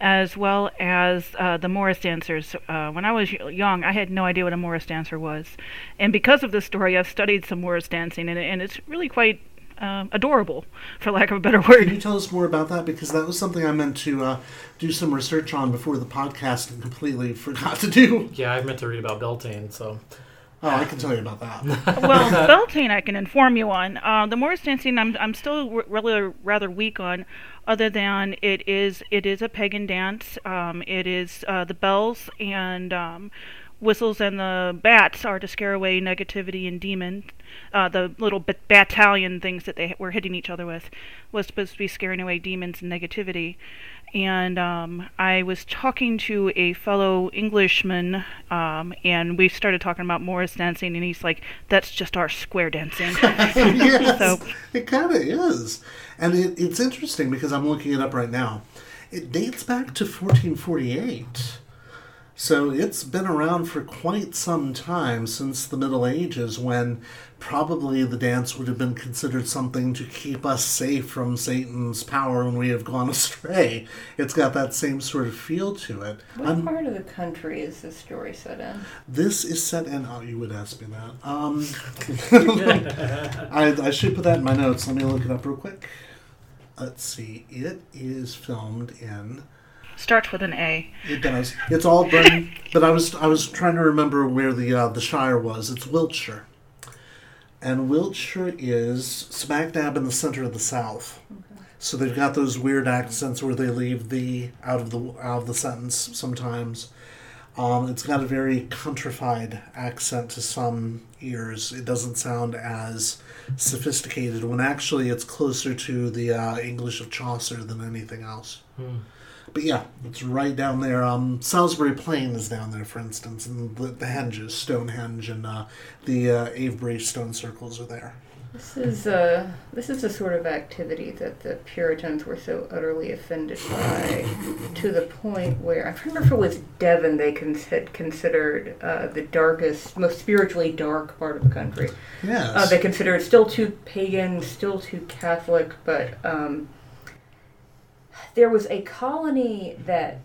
as well as uh, the Morris dancers. Uh, when I was young, I had no idea what a Morris dancer was, and because of this story, I've studied some Morris dancing, and, and it's really quite um, adorable, for lack of a better word. Can you tell us more about that? Because that was something I meant to uh, do some research on before the podcast and completely forgot to do. Yeah, I meant to read about Beltane, so. Oh, I can tell you about that. <laughs> well, the Beltane, I can inform you on. Uh, the Morris dancing, I'm I'm still r- rather rather weak on, other than it is it is a pagan dance. Um, it is uh, the bells and um, whistles and the bats are to scare away negativity and demons. Uh, the little bat- battalion things that they were hitting each other with was supposed to be scaring away demons and negativity. And um, I was talking to a fellow Englishman, um, and we started talking about Morris dancing, and he's like, "That's just our square dancing." <laughs> <laughs> yes, So it kind of is, and it, it's interesting because I'm looking it up right now. It dates back to 1448, so it's been around for quite some time since the Middle Ages, when probably the dance would have been considered something to keep us safe from Satan's power when we have gone <laughs> astray. It's got that same sort of feel to it. What I'm- part of the country is this story set in? This is set in. Oh, you would ask me that. Um, <laughs> <laughs> I, I should put that in my notes. Let me look it up real quick. Let's see. It is filmed in. starts with an A. It does. It's all done. but I was I was trying to remember where the uh, the Shire was. It's Wiltshire, and Wiltshire is smack dab in the center of the South. So they've got those weird accents where they leave the out of the out of the sentence sometimes. Um, it's got a very countrified accent to some ears. It doesn't sound as sophisticated when actually it's closer to the uh, English of Chaucer than anything else. Hmm. But yeah, it's right down there. Um, Salisbury Plain is down there, for instance, and the, the Henges, Stonehenge, and uh, the uh, Avebury stone circles are there. This is uh, this is the sort of activity that the Puritans were so utterly offended by, to the point where I remember if it was Devon they con- had considered uh, the darkest, most spiritually dark part of the country. Yes. Uh, they considered it still too pagan, still too Catholic, but um, there was a colony that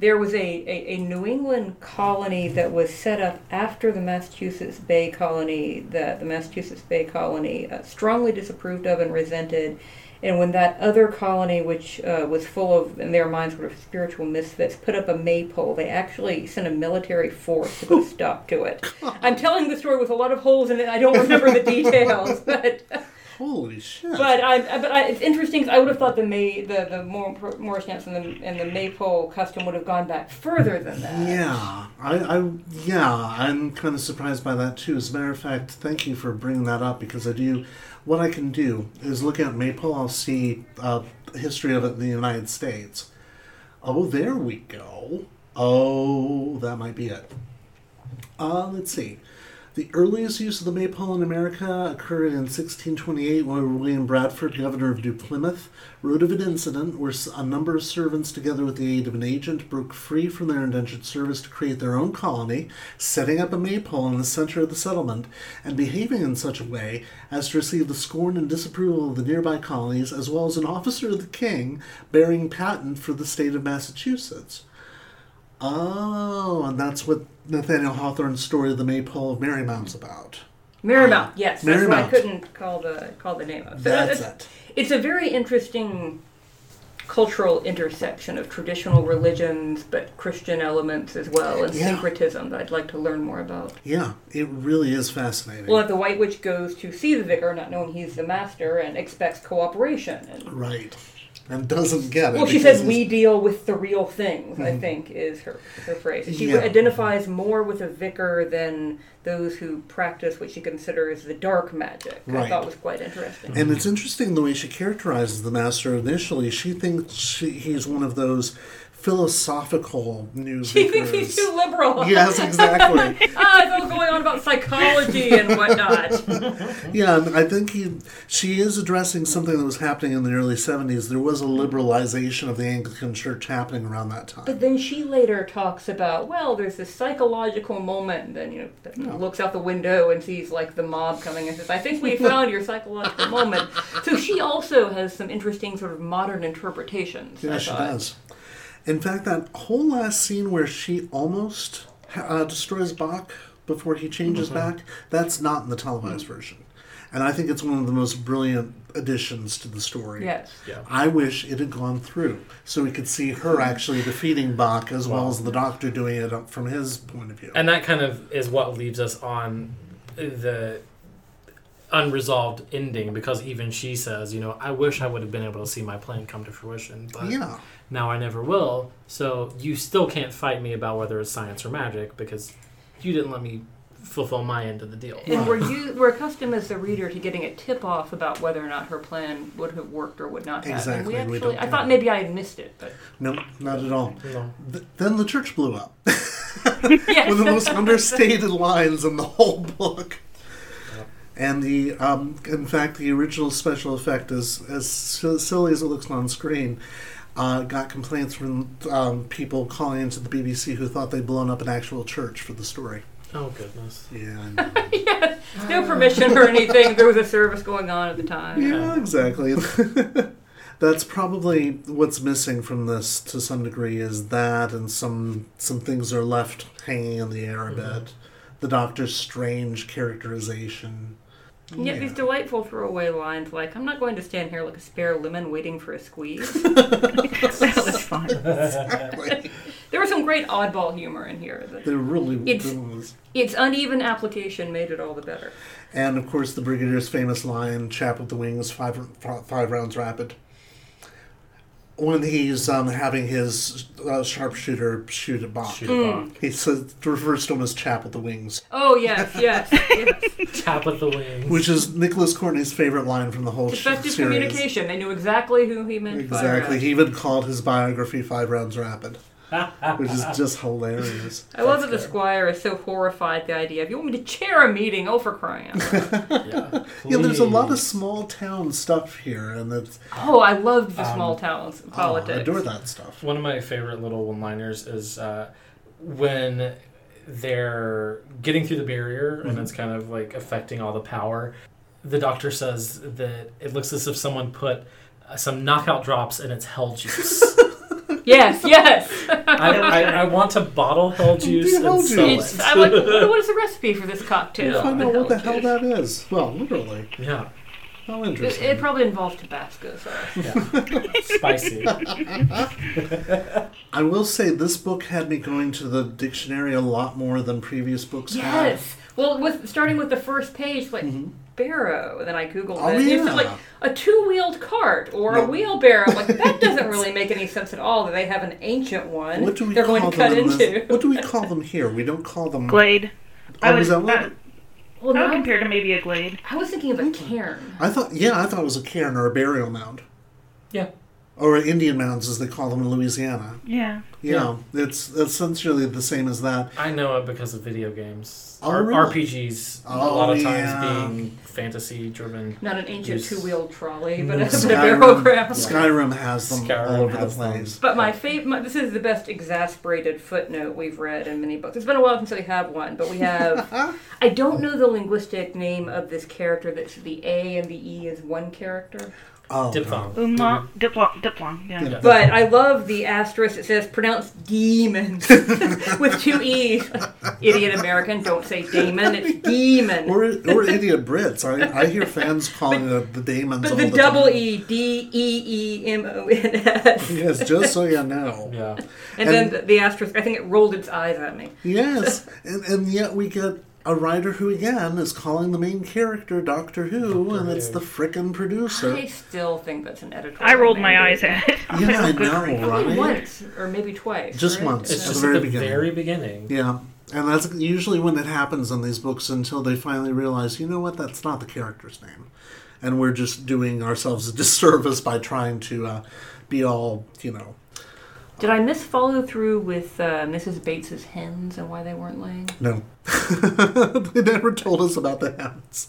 there was a, a, a New England colony that was set up after the Massachusetts Bay Colony that the Massachusetts Bay Colony uh, strongly disapproved of and resented. And when that other colony, which uh, was full of, in their minds, sort of spiritual misfits, put up a maypole, they actually sent a military force to put <laughs> a stop to it. I'm telling the story with a lot of holes in it. I don't remember the <laughs> details, but Holy shit! but I, but I, it's interesting. 'cause I would have thought the May, the the Mor- Morris dance and the and the maypole custom would have gone back further than that. Yeah, I, I yeah, I'm kind of surprised by that too. As a matter of fact, thank you for bringing that up because I do. What I can do is look at Maple. I'll see uh, history of it in the United States. Oh, there we go. Oh, that might be it. Uh, let's see. The earliest use of the maypole in America occurred in 1628 when William Bradford, governor of New Plymouth, wrote of an incident where a number of servants, together with the aid of an agent, broke free from their indentured service to create their own colony, setting up a maypole in the center of the settlement, and behaving in such a way as to receive the scorn and disapproval of the nearby colonies, as well as an officer of the king bearing patent for the state of Massachusetts. Oh, and that's what Nathaniel Hawthorne's story of the Maypole of Merry Mount's about. Merry Mount, yes, that's what I couldn't call the call the name of. So That's it's, it. It's a very interesting cultural intersection of traditional religions, but Christian elements as well, and Yeah. syncretism that I'd like to learn more about. Yeah, it really is fascinating. Well, if the White Witch goes to see the vicar, not knowing he's the master, and expects cooperation, and right. And doesn't get it. well, she says we deal with the real things. I hmm. think is her her phrase. She Yeah. identifies more with a vicar than those who practice what she considers the dark magic. I thought was quite interesting. And it's interesting the way she characterizes the master initially. She thinks she, he's one of those philosophical news. <laughs> She thinks he's too liberal. Yes, exactly. <laughs> ah, it's all going on about psychology and whatnot. <laughs> yeah, I think he she is addressing something that was happening in the early 70s. There was a liberalization of the Anglican Church happening around that time. But then she later talks about, well, there's this psychological moment, and then, you know, looks out the window and sees, like, the mob coming and says, I think we found your psychological moment. So she also has some interesting sort of modern interpretations. Yeah, she does. In fact, that whole last scene where she almost uh, destroys Bok before he changes Mm-hmm. back, that's not in the televised version. And I think it's one of the most brilliant additions to the story. Yes. Yeah. I wish it had gone through so we could see her actually defeating Bok as well as the doctor doing it from his point of view. And that kind of is what leaves us on the unresolved ending because even she says, you know, I wish I would have been able to see my plan come to fruition, but yeah. Now I never will. So you still can't fight me about whether it's science or magic because you didn't let me fulfill my end of the deal. And we're, you, we're accustomed as the reader to getting a tip off about whether or not her plan would have worked or would not have. Exactly, And we we don't actually, I get thought maybe I had missed it, but No, not at all. No. Th- then the church blew up. <laughs> yes. one of the most understated lines in the whole book. And the, um, in fact, the original special effect, is as silly as it looks on screen, uh, got complaints from um, people calling into the BBC who thought they'd blown up an actual church for the story. Oh goodness. Yeah, I know. yes. No <laughs> permission or anything. There was a service going on at the time. yeah, exactly. <laughs> That's probably what's missing from this to some degree is that, and some some things are left hanging in the air a bit. The Doctor's strange characterization. And yet Yeah. these delightful throwaway lines like, I'm not going to stand here like a spare lemon waiting for a squeeze. <laughs> that was fun. Exactly. <laughs> there was some great oddball humor in here. that- There really It's- was. Its uneven application made it all the better. And of course, the Brigadier's famous line, "Chap with the wings, five five rounds rapid." When he's um, having his uh, sharpshooter shoot at Bok, Shoot a Mm. Bok. he says refers to him as "Chap with the wings," Oh, yes, <laughs> yes. yes. Tap with the wings. which is Nicholas Courtney's favorite line from the whole sh- Effective series. communication. They knew exactly who he meant. Exactly. He even called his biography Five Rounds Rapid, which is <laughs> just hilarious. I love that the squire is so horrified at the idea of you want me to chair a meeting. Oh, for crying out loud! <laughs> yeah. Yeah, there's a lot of small town stuff here, and it's oh, I loved the Um, small towns oh, I politics. adore that stuff. One of my favorite little one-liners is uh, when they're getting through the barrier and it's kind of like affecting all the power. The doctor says that it looks as if someone put uh, some knockout drops in its hell juice. <laughs> Yes, <laughs> yes. I, I, <laughs> I want to bottle hell juice hell and sell It's, it. I'm like, what, what is the <laughs> recipe for this cocktail? Yeah. Find out what the Hell hell that is. Well, literally. Yeah, How It, interesting. it probably involves Tabasco sauce. yeah. spicy. I will say this book had me going to the dictionary a lot more than previous books had. Yes. Well, with starting with the first page, like mm-hmm. Barrow, and then I googled Oh, it. and It yeah. said like a two-wheeled cart or No. a wheelbarrow. I'm like <laughs> that doesn't really make any sense at all. That they have an ancient one. What do we they're call going to them? cut into. this- what do we call them here? We don't call them. Glade. I Oh, would, is that what? that, well, I would now- compare to maybe a glade. I was thinking of a hmm. cairn. I thought, yeah, I thought it was a cairn or a burial mound, Yeah. Or Indian mounds as they call them in Louisiana. Yeah. Yeah, it's essentially the same as that. I know it because of video games. Oh, R- really? RPGs, a Oh, lot of times yeah. being fantasy driven. Not an ancient two-wheeled trolley, but No. a, but a barrowcraft. Skyrim has them Skyrim all over the has them. place. But my favorite, this is the best exasperated footnote we've read in many books. It's been a while since we have one, but we have. <laughs> I don't know the linguistic name of this character. That's the A and the E is one character. Oh, Diphthong. Umlaut, diplong, uh, diplong. Yeah. Yeah. But I love the asterisk It says pronounced demons <laughs> with two E's. Idiot American, don't say demon, it's <laughs> demon. Or, or idiot Brits. I, I hear fans calling it the Damons but all the the double time. E, D E E M O N S. Yes, just so you know. <laughs> Yeah. And, then the, the asterisk, I think it rolled its eyes at me. Yes, and, and yet we get a writer who again is calling the main character Doctor Who, and it's Who. the frickin' producer. I still think that's an editorial. I rolled my eyes at it. <laughs> Yeah, I like, "Oh, good know, right? Once, or maybe twice. Just right? once. It's At the very at the beginning. very beginning. Yeah, and that's usually when it happens in these books until they finally realize, you know what, that's not the character's name, and we're just doing ourselves a <laughs> disservice by trying to uh, be all, you know. Did I miss follow through with uh, Mrs. Bates's hens and why they weren't laying? No, <laughs> they never told us about the hens.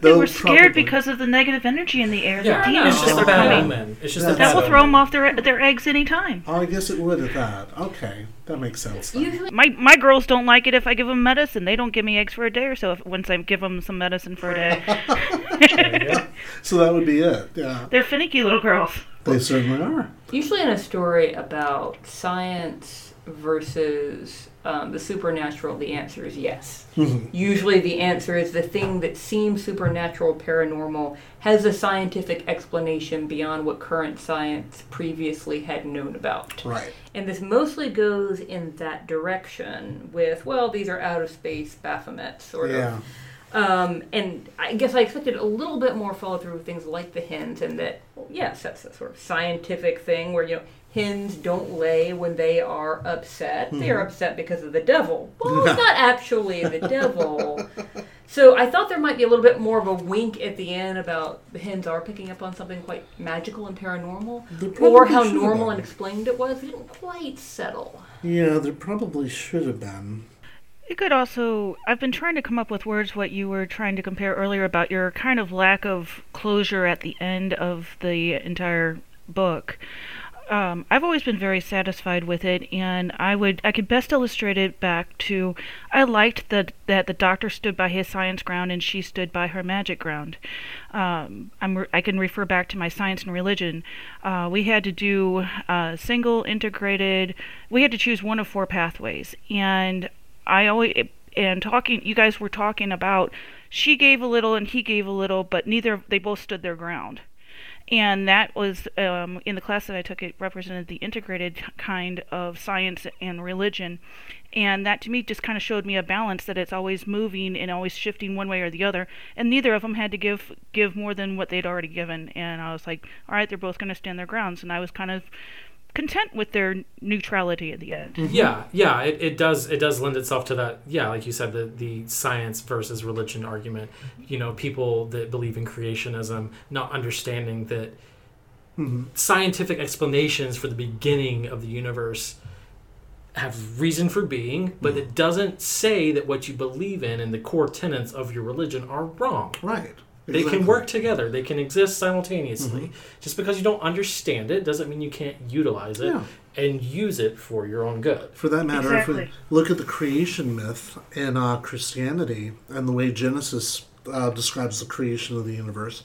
They were scared because of the negative energy in the air. Yeah, the demons it's just that a were bad coming. omen. It's just That a That bad will throw them off their their eggs anytime. Oh, I guess it would at that. Okay, that makes sense. then. Usually, My my girls don't like it if I give them medicine. They don't give me eggs for a day or so. If, once I give them some medicine for a day, <laughs> There you go. So that would be it. Yeah, they're finicky little girls. They certainly are. usually in a story about science versus um, the supernatural, the answer is yes. Usually, the answer is the thing that seems supernatural, paranormal, has a scientific explanation beyond what current science previously had known about. Right. And this mostly goes in that direction with, well, these are out of space Baphomet sort Yeah. of. Um, and I guess I expected a little bit more follow through with things like the hens, and that, yes, that's a sort of scientific thing where, you know, hens don't lay when they are upset. They are upset because of the devil. <laughs> Well, it's not actually the devil. So I thought there might be a little bit more of a wink at the end about the hens are picking up on something quite magical and paranormal, or how normal and explained it was. It didn't quite settle. Yeah, there probably should have been. It could also. I've been trying to come up with words what you were trying to compare earlier about your kind of lack of closure at the end of the entire book. Um, I've always been very satisfied with it, and I would I could best illustrate it back to I liked that that the doctor stood by his science ground and she stood by her magic ground. Um, I'm re- I can refer back to my science and religion. Uh, we had to do uh, single integrated. We had to choose one of four pathways, and I always and talking. You guys were talking about she gave a little and he gave a little, but neither they both stood their ground and that was um, in the class that I took. It represented the integrated kind of science and religion, and that to me just kind of showed me a balance that it's always moving and always shifting one way or the other, and neither of them had to give give more than what they'd already given. And I was like, all right, they're both going to stand their grounds, and I was kind of content with their neutrality at the end. Mm-hmm. Yeah, yeah, it, it does it does lend itself to that. Yeah, like you said, the the science versus religion argument. You know, people that believe in creationism not understanding that mm-hmm. scientific explanations for the beginning of the universe have reason for being, but mm-hmm. it doesn't say that what you believe in and the core tenets of your religion are wrong. Right. They Exactly. can work together. They can exist simultaneously. Just because you don't understand it doesn't mean you can't utilize it Yeah. and use it for your own good. For that matter, if we look at the creation myth in uh, Christianity and the way Genesis uh, describes the creation of the universe,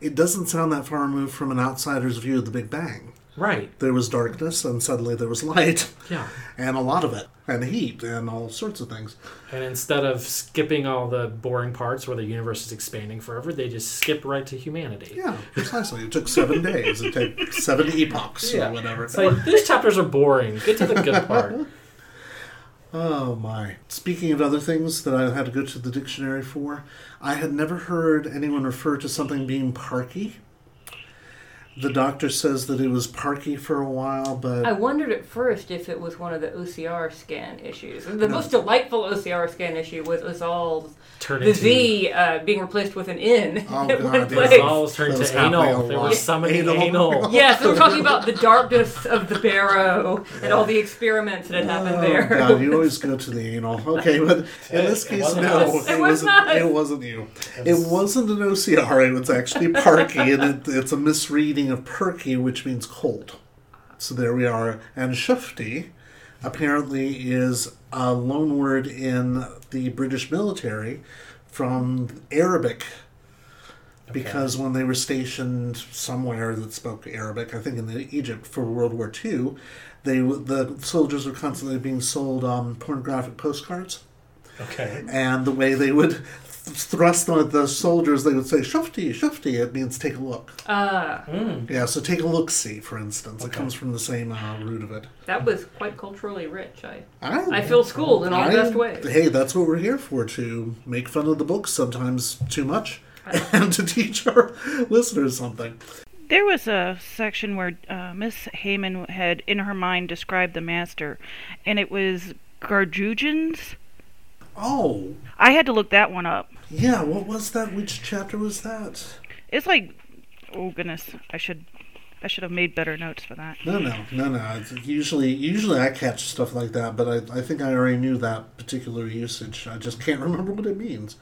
it doesn't sound that far removed from an outsider's view of the Big Bang. Right. There was darkness, and suddenly there was light, Yeah. <laughs> and a lot of it, and heat, and all sorts of things. And instead of skipping all the boring parts where the universe is expanding forever, they just skip right to humanity. Yeah, precisely. It took seven <laughs> days. It took seven epochs or whatever. It's like these chapters are boring. Get to the good <laughs> part. Oh my. Speaking of other things that I had to go to the dictionary for, I had never heard anyone refer to something being parky. The doctor says that it was parky for a while, but I wondered at first if it was one of the OCR scan issues. The most delightful OCR scan issue was Azal's Turn the Z uh, being replaced with an N Oh, <laughs> at God, one place. all turned That to happening a anal. They were lot. summoning Anal. anal. <laughs> Yes, they were talking about the darkness of the barrow and all the experiments that had happened Oh, there. God, you always <laughs> go to the anal. Okay, but in this case, wasn't no, us. It it was wasn't. not. It wasn't you. It wasn't an OCR. It was actually parky, and it, it's a misreading of perky, which means cold. So there we are. And shufti apparently is a loan word in the British military from Arabic because when they were stationed somewhere that spoke Arabic, I think in the Egypt for World War II, they the soldiers were constantly being sold um, pornographic postcards, Okay. and the way they would thrust them at the soldiers, they would say "shufti, shufti." It means take a look. Ah, Mm. Yeah, so take a look. See, for instance, it comes from the same uh, root of it. that was quite culturally rich. I I, I feel schooled in all the best ways. Hey, that's what we're here for to make fun of the books sometimes too much <laughs> and to teach our listeners something. There was a section where uh, Miss Hayman had, in her mind, described the master, and it was Garjugens. Oh, I had to look that one up. yeah, what was that? Which chapter was that? It's like, oh goodness, I should, I should have made better notes for that. No, no, no, no. It's usually, usually I catch stuff like that, but I, I think I already knew that particular usage. I just can't <laughs> remember what it means.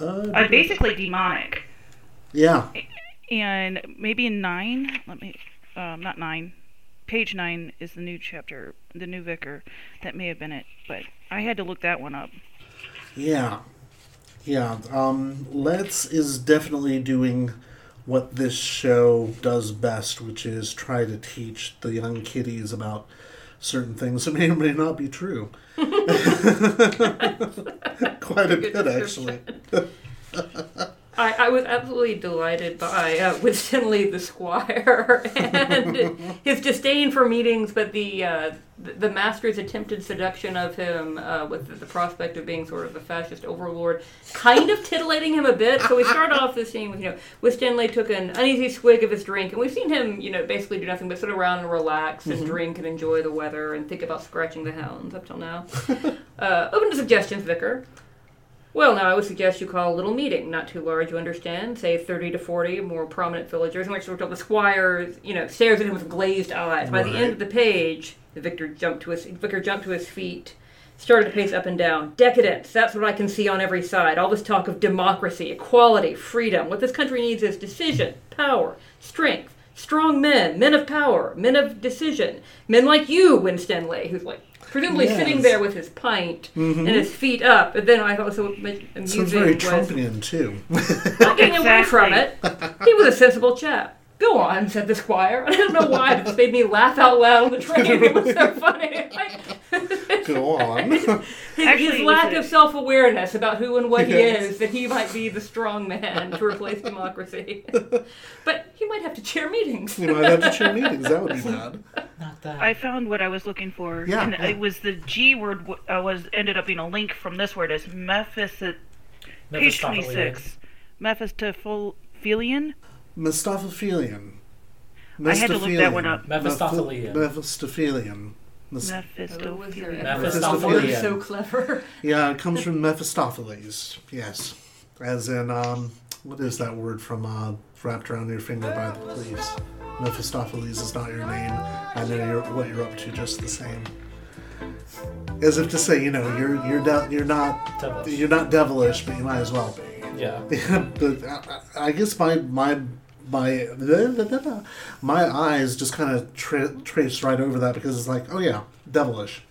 Uh, Uh, basically demonic, yeah, and maybe in nine. Let me, um, not nine. Page nine is the new chapter, the new vicar. That may have been it, but I had to look that one up. yeah, yeah. Um, Letts is definitely doing what this show does best, which is try to teach the young kiddies about certain things that <laughs> may or may not be true. <laughs> <laughs> Quite a bit, actually. I, I was absolutely delighted by uh, <laughs> Winstanley the Squire <laughs> and his disdain for meetings, but the uh, the, master's attempted seduction of him uh, with the, prospect of being sort of a fascist overlord, kind of titillating him a bit. So we start off the scene with you know Winstanley took an uneasy swig of his drink, and we've seen him you know basically do nothing but sit around and relax and drink and enjoy the weather and think about scratching the hounds up till now. <laughs> uh, open to suggestions, Vicar. Well, now I would suggest you call a little meeting, not too large, you understand. Say 30 to 40 more prominent villagers, in which sort of the squire, you know, stares at him with glazed eyes. By the end of the page, the victor jumped to his vicar jumped to his feet, started to pace up and down. Decadence, that's what I can see on every side. All this talk of democracy, equality, freedom. What this country needs is decision, power, strength. Strong men, men of power, men of decision, men like you, Winstanley, who's like presumably Yes. sitting there with his pint and mm-hmm. his feet up. But then I thought so amusing Sounds very was very Trumpian, too. not getting away from it. He was a sensible chap. Go on, said the squire. <laughs> I don't know why, but this made me laugh out loud on the train. <laughs> It was so <laughs> funny. Go on. his, Actually, his lack of self awareness about who and what he is, that he might be the strong man to replace democracy. but he might have to chair meetings. you might have to chair meetings. That would be bad. Not that. I found what I was looking for, Yeah, and yeah. it was the G word. w- Uh, was ended up being a link from this word as Mephist. Page twenty six. Mephistophelian. Mephistophelian. I had to look that one up. Mephistophelian. Mephistophelian. Mes- Mephistophelian. Mephistophelian. so clever. <laughs> yeah, it comes from Mephistopheles. Yes. As in, um, what is that word from uh, wrapped around your finger by the police? Mephistopheles is not your name. I know you're, what you're up to just the same. As if to say, you know, you're you're de- you're not Devilish. you're not devilish, but you might as well be. Yeah. <laughs> but I, I guess my my my my eyes just kind of tra- traced right over that because it's like, oh yeah, devilish.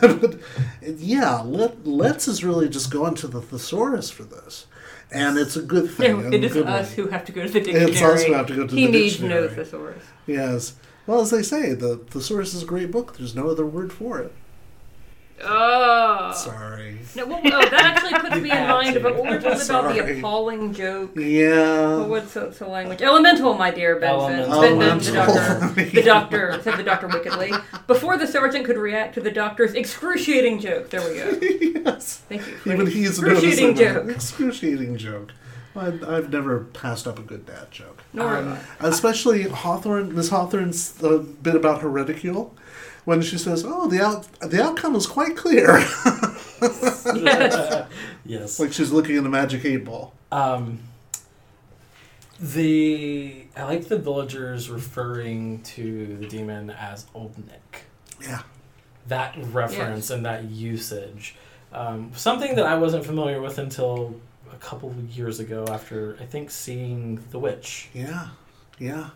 but <laughs> yeah, let Letts is really just going to the thesaurus for this, and it's a good thing. No, it a us one. who have to go to the dictionary. It's us who have to go to he the needs no thesaurus. Yes. Well, as they say, the thesaurus is a great book. There's no other word for it. Oh. Sorry. No, well, oh, that actually puts me in <laughs> mind of what we're talking about the appalling joke. Yeah. Well, what's the, the language? Elemental, my dear Benton. Elemental. Benton, the doctor. The <laughs> doctor said the doctor wickedly. Before the sergeant could react to the doctor's excruciating joke. There we go. <laughs> yes. Thank you. Even the he's excruciating joke. Excruciating joke. I've never passed up a good dad joke. Nor Um. Especially Hawthorne, Miss Hawthorne's uh, bit about her ridicule, when she says, "Oh, the out the outcome is quite clear," <laughs> Yes. Yes. like she's looking in a magic eight ball. Um, the I like the villagers referring to the demon as Old Nick. Yeah. That reference and that usage, um, something that I wasn't familiar with until a couple of years ago. After I think seeing The Witch. Yeah, yeah,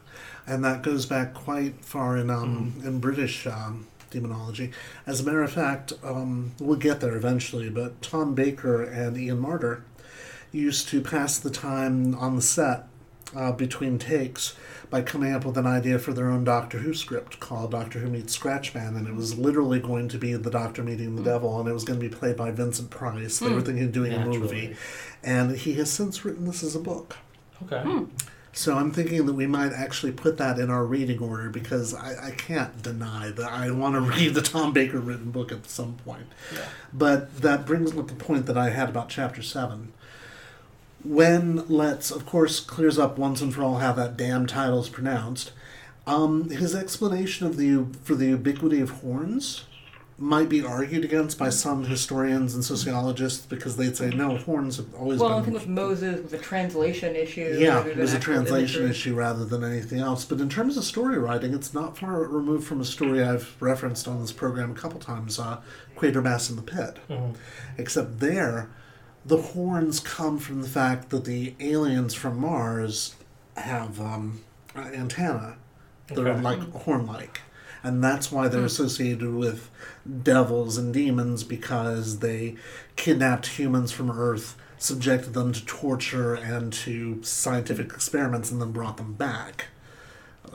and that goes back quite far in um, in British um, demonology. As a matter of fact, um, we'll get there eventually. But Tom Baker and Ian Marter used to pass the time on the set uh, between takes by coming up with an idea for their own Doctor Who script called Doctor Who Meets Scratchman, and it was literally going to be the Doctor meeting the devil, and it was going to be played by Vincent Price. They were thinking of doing a movie, and he has since written this as a book. Okay. So I'm thinking that we might actually put that in our reading order because I, I can't deny that I want to <laughs> read the Tom Baker written book at some point. But that brings up the point that I had about chapter seven. When Letts, of course, clears up once and for all how that damn title is pronounced, um, his explanation of the for the ubiquity of horns might be argued against by some historians and sociologists because they'd say no, horns have always Well, been I think with Moses was a translation issue. yeah, it was a translation imagery. issue rather than anything else. But in terms of story writing, it's not far removed from a story I've referenced on this program a couple times, uh, Quatermass in the Pit. Except there, the horns come from the fact that the aliens from Mars have um, uh, antenna that are like horn-like. And that's why they're associated with devils and demons because they kidnapped humans from Earth, subjected them to torture and to scientific experiments, and then brought them back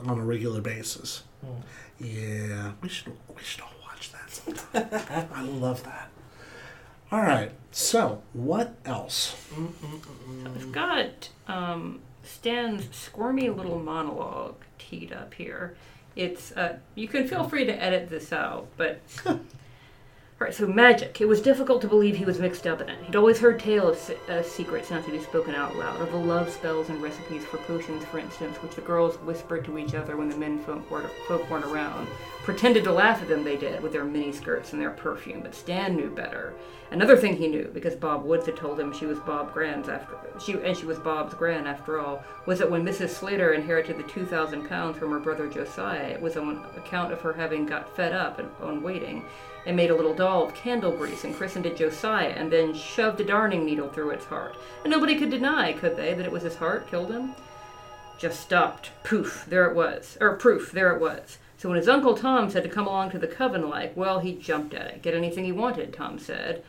on a regular basis. Yeah, we should we should all watch that sometime. <laughs> I love that. All right, so what else? I've got um, Stan's squirmy little monologue teed up here. It's uh, you can feel free to edit this out, but <laughs> right, so magic. It was difficult to believe he was mixed up in it. He'd always heard tales of uh, secrets not to be spoken out loud, of the love spells and recipes for potions, for instance, which the girls whispered to each other when the men folk weren't, folk weren't around. Pretended to laugh at them, they did, with their miniskirts and their perfume, but Stan knew better. Another thing he knew, because Bob Woods had told him she was Bob Grand's after she and she was Bob's grand after all, was that when Mrs. Slater inherited the two thousand pounds from her brother Josiah, it was on account of her having got fed up and on waiting, and made a little doll of candle grease and christened it Josiah, and then shoved a darning needle through its heart. And nobody could deny, could they, that it was his heart killed him? Just stopped. Poof, there it was. Or proof, there it was. So when his Uncle Tom said to come along to the coven like, well, he jumped at it. Get anything he wanted, Tom said.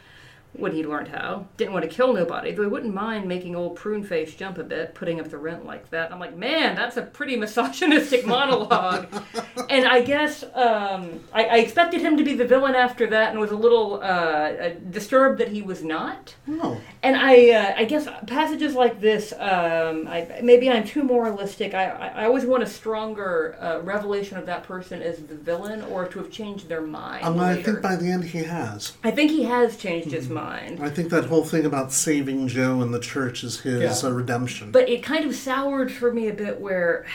When he learned how. Didn't want to kill nobody, though he wouldn't mind making old prune face jump a bit, putting up the rent like that. I'm like, man, that's a pretty misogynistic <laughs> monologue. and I guess um, I, I expected him to be the villain after that, and was a little uh, uh, disturbed that he was not. Oh, And I, uh, I guess passages like this, um, I, maybe I'm too moralistic. I, I, always want a stronger uh, revelation of that person as the villain, or to have changed their mind. um, I think by the end he has. I think he has changed his mind. I think that whole thing about saving Jo and the church is his Yeah. uh, redemption. But it kind of soured for me a bit where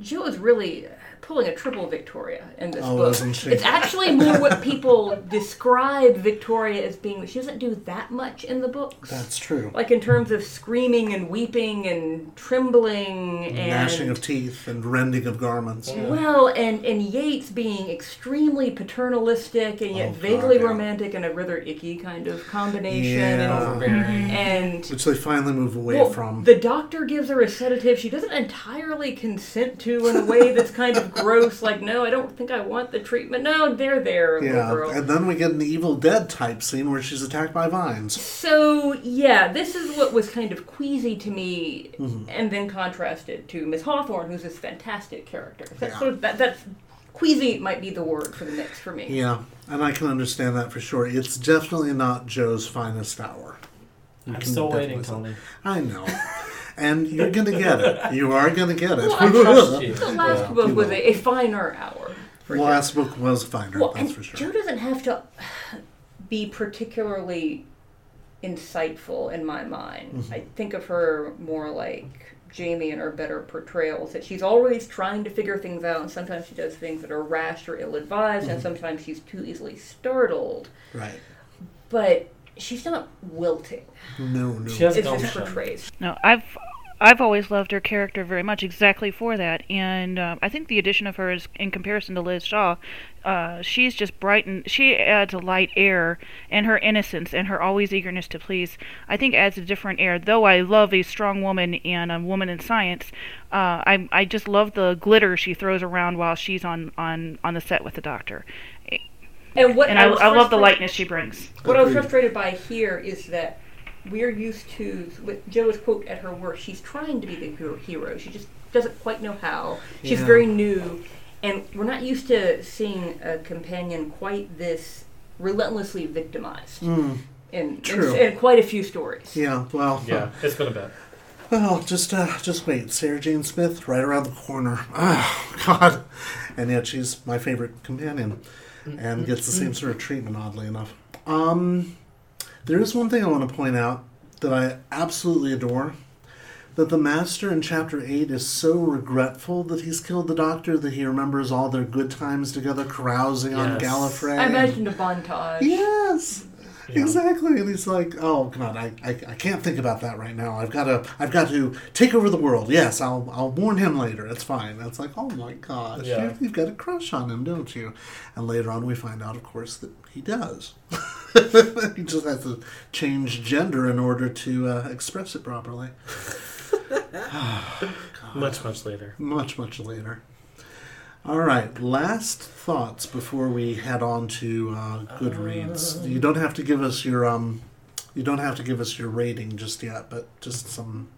Jo is really pulling a triple Victoria in this Oh, book. isn't she? It's actually more what people <laughs> describe Victoria as being. She doesn't do that much in the books. That's true. like in terms of screaming and weeping and trembling and Gnashing of teeth and rending of garments. well, and and Yates being extremely paternalistic and yet Oh, God, vaguely yeah. romantic and a rather icky kind of combination. Yeah. And, Overbearing. Mm-hmm. and Which they finally move away well, from. the doctor gives her a sedative she doesn't entirely consent to in a way that's kind of gross. Like, no, I don't think I want the treatment. No, they're there, yeah, girl. and then we get an Evil Dead type scene where she's attacked by vines. So yeah, this is what was kind of queasy to me, Mm-hmm. and then contrasted to Miss Hawthorne, who's this fantastic character. That's Yeah. sort of that. That's queasy might be the word for the mix for me. Yeah, and I can understand that for sure. It's definitely not Jo's finest hour. You I'm still waiting, Tony. I know. <laughs> And you're going to get it. <laughs> You are going to get it. Well, I trust <laughs> you. The last Yeah. book was a, a finer hour. For The Jo. last book was finer, Well, that's and for sure. Jo doesn't have to be particularly insightful in my mind. Mm-hmm. I think of her more like Jamie in her better portrayals. That she's always trying to figure things out, and sometimes she does things that are rash or ill-advised, Mm-hmm. and sometimes she's too easily startled. Right. But she's not wilting. No, no. She has It's just gumption. portrayed. No, I've I've always loved her character very much, exactly for that. And uh, I think the addition of her is, in comparison to Liz Shaw, uh, she's just bright and she adds a light air, and her innocence and her always eagerness to please, I think adds a different air. Though I love a strong woman and a woman in science, uh, I I just love the glitter she throws around while she's on on on the set with the doctor. And what And I, was I love the lightness she brings. What I was frustrated by here is that we're used to. With Jo's quote at her work, she's trying to be the hero- hero. She just doesn't quite know how. She's Yeah. very new, and we're not used to seeing a companion quite this relentlessly victimized in, in, True. in quite a few stories. Yeah, well, Yeah, it's been a bit. Well, just uh, just wait. Sarah Jane Smith, right around the corner. Oh God, and yet she's my favorite companion, and gets the same sort of treatment. Oddly enough, um, there is one thing I want to point out that I absolutely adore. That the master in chapter eight is so regretful that he's killed the doctor that he remembers all their good times together, carousing on Yes. Gallifrey. I imagined a montage. Yes. Yeah. Exactly, and he's like, "Oh God, I, I, I can't think about that right now. I've got to I've got to take over the world. Yes, I'll I'll warn him later. It's fine." It's like, "Oh my gosh, Yeah. you, you've got a crush on him, don't you?" And later on, we find out, of course, that he does. <laughs> he just has to change gender in order to uh, express it properly. <sighs> <sighs> Much, much later. Much much later. All right, last thoughts before we head on to uh, Goodreads. You don't have to give us your um, you don't have to give us your rating just yet, but just some.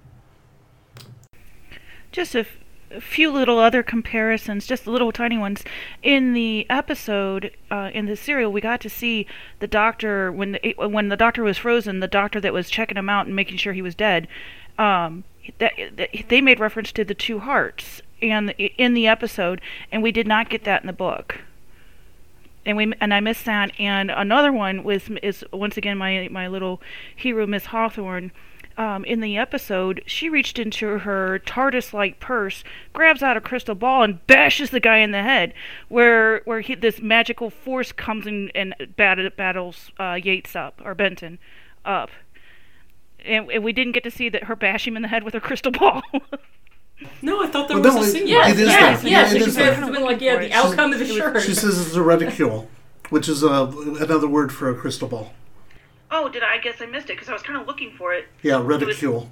Just a, f- a few little other comparisons, just little tiny ones. In the episode, uh, in the serial, we got to see the doctor when the, when the doctor was frozen. The doctor that was checking him out and making sure he was dead. Um, that, that they made reference to the two hearts and in the episode, and we did not get that in the book. And we and I missed that. And another one was is once again my my little hero, Miss Hawthorne um, in the episode, she reached into her TARDIS-like purse, grabs out a crystal ball, and bashes the guy in the head. Where where he, this magical force comes in and bat- battles uh, Yates up or Benton up, and, and we didn't get to see that her bash him in the head with her crystal ball. <laughs> No, I thought there Well, was no, a it- scene. Yes, It is yes, there. yes. Yeah, it she is said something like, yeah, the outcome is assured. She says it's a reticule, which is uh, another word for a crystal ball. oh, did I? I guess I missed it because I was kind of looking for it. Yeah, reticule.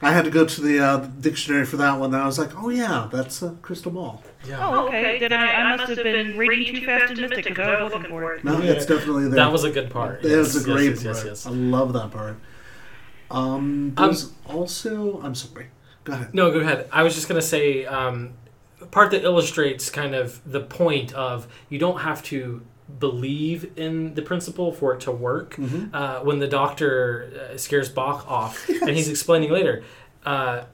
I had to go to the uh, dictionary for that one. And I was like, "Oh yeah, that's a crystal ball." Yeah. Oh, okay. Then I, I must have been reading too fast and missed it because I was looking for it. No, it's definitely there. That was a good part. That was a great yes, part. yes, yes, I love that part. Um, there's also. I'm sorry. Go ahead. No, go ahead. I was just gonna say um, part that illustrates kind of the point of you don't have to believe in the principle for it to work. Mm-hmm. Uh, when the doctor uh, scares Bok off, <laughs> and he's explaining later, uh,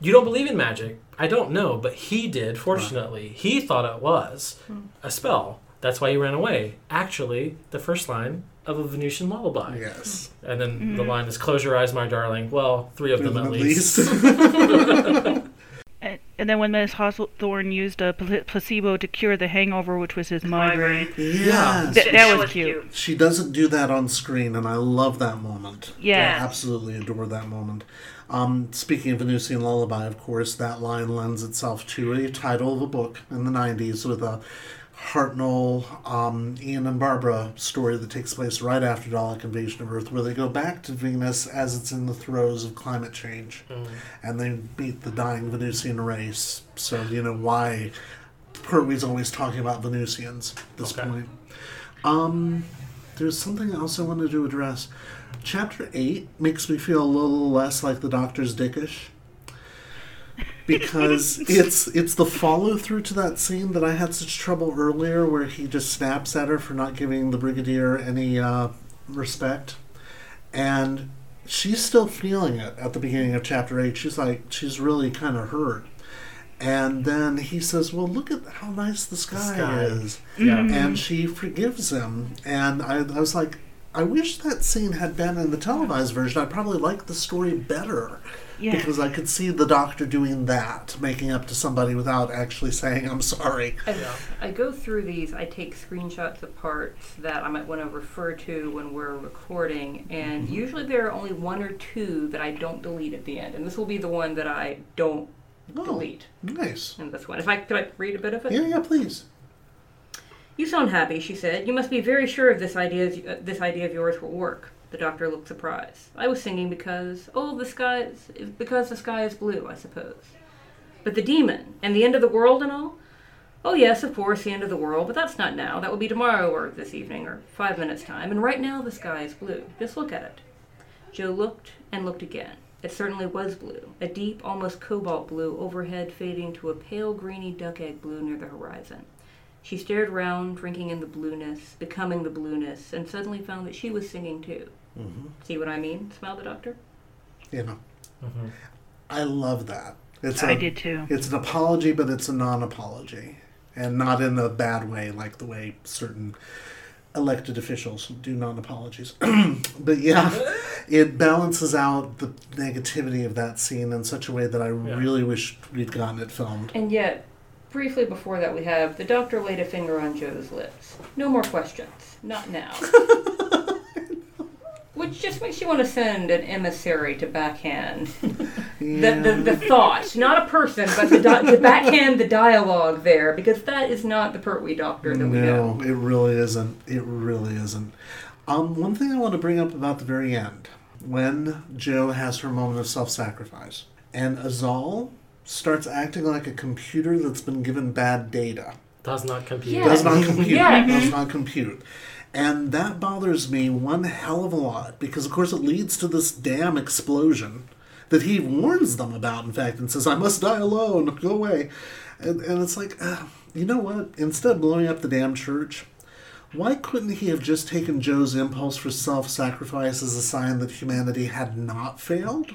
you don't believe in magic. I don't know, but he did. Fortunately, he thought it was a spell. That's why he ran away. Actually, the first line of a Venusian lullaby. Yes. And then the line is "Close your eyes, my darling." Well, three of them at, At least. least. <laughs> And, and then when Miss Hawthorne used a placebo to cure the hangover, which was his migraine, yes. Th- that was cute. She doesn't do that on screen, and I love that moment. Yeah. I absolutely adore that moment. Um, speaking of Venusian Lullaby, of course, that line lends itself to a title of a book in the 90s with a Hartnell, um, Ian and Barbara story that takes place right after Dalek invasion of Earth, where they go back to Venus as it's in the throes of climate change. And they meet the dying Venusian race. So, you know, why Pertwee's always talking about Venusians at this Okay. point. Um, there's something else I wanted to address. Chapter 8 makes me feel a little less like the Doctor's dickish. Because <laughs> it's it's the follow through to that scene that I had such trouble earlier where he just snaps at her for not giving the Brigadier any uh, respect. And she's still feeling it at the beginning of chapter 8. She's like, she's really kind of hurt. And then he says, Well, look at how nice the sky, sky. is Yeah. and she forgives him. And I, I was like, I wish that scene had been in the televised version. I probably like the story better Yeah. because I could see the doctor doing that, making up to somebody without actually saying I'm sorry. I, I go through these, I take screenshots of parts that I might want to refer to when we're recording, and usually there are only one or two that I don't delete at the end, and this will be the one that I don't Oh. delete Nice. in this one. If I could I read a bit of it? Yeah, yeah, please. You sound happy, she said. You must be very sure of this idea. Uh, this idea of yours will work. The doctor looked surprised. I was singing because oh, the sky is because the sky is blue, I suppose. But the demon and the end of the world and all. Oh yes, of course, the end of the world, but that's not now. That will be tomorrow or this evening or five minutes time. And right now the sky is blue. Just look at it. Jo looked and looked again. It certainly was blue, a deep, almost cobalt blue, overhead fading to a pale greeny duck egg blue near the horizon. She stared round, drinking in the blueness, becoming the blueness, and suddenly found that she was singing too. Mm-hmm. See what I mean? smiled the doctor. You know, Mm-hmm. I love that. It's I a- did too. It's an apology, but it's a non-apology, and not in a bad way, like the way certain elected officials do non-apologies. <clears throat> but yeah, <laughs> it balances out the negativity of that scene in such a way that I really wish we'd gotten it filmed. And yet, briefly before that, we have the doctor laid a finger on Jo's lips. No more questions. Not now. <laughs> Which just makes you want to send an emissary to backhand <laughs> the, the, the thought, not a person, but the, di- to backhand the dialogue there, because that is not the Pertwee doctor that we know. No, it really isn't. It really isn't. Um, one thing I want to bring up about the very end, when Jo has her moment of self-sacrifice, and Azal starts acting like a computer that's been given bad data. Does not compute. Yeah. Does not compute. Yeah. Does not compute. And that bothers me one hell of a lot because, of course, it leads to this damn explosion that he warns them about, in fact, and says, I must die alone, go away. And, and it's like, uh, you know what? Instead of blowing up the damn church, why couldn't he have just taken Jo's impulse for self sacrifice as a sign that humanity had not failed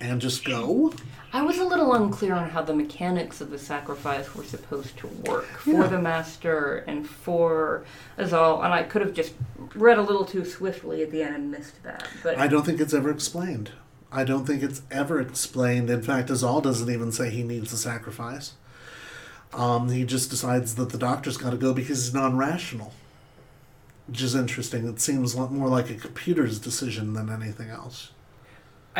and just go? I was a little unclear on how the mechanics of the sacrifice were supposed to work for Yeah. the master and for Azal, and I could have just read a little too swiftly at the end and missed that. But I don't think it's ever explained. I don't think it's ever explained. In fact, Azal doesn't even say he needs a sacrifice. Um, he just decides that the doctor's got to go because he's non-rational, which is interesting. It seems lot more like a computer's decision than anything else.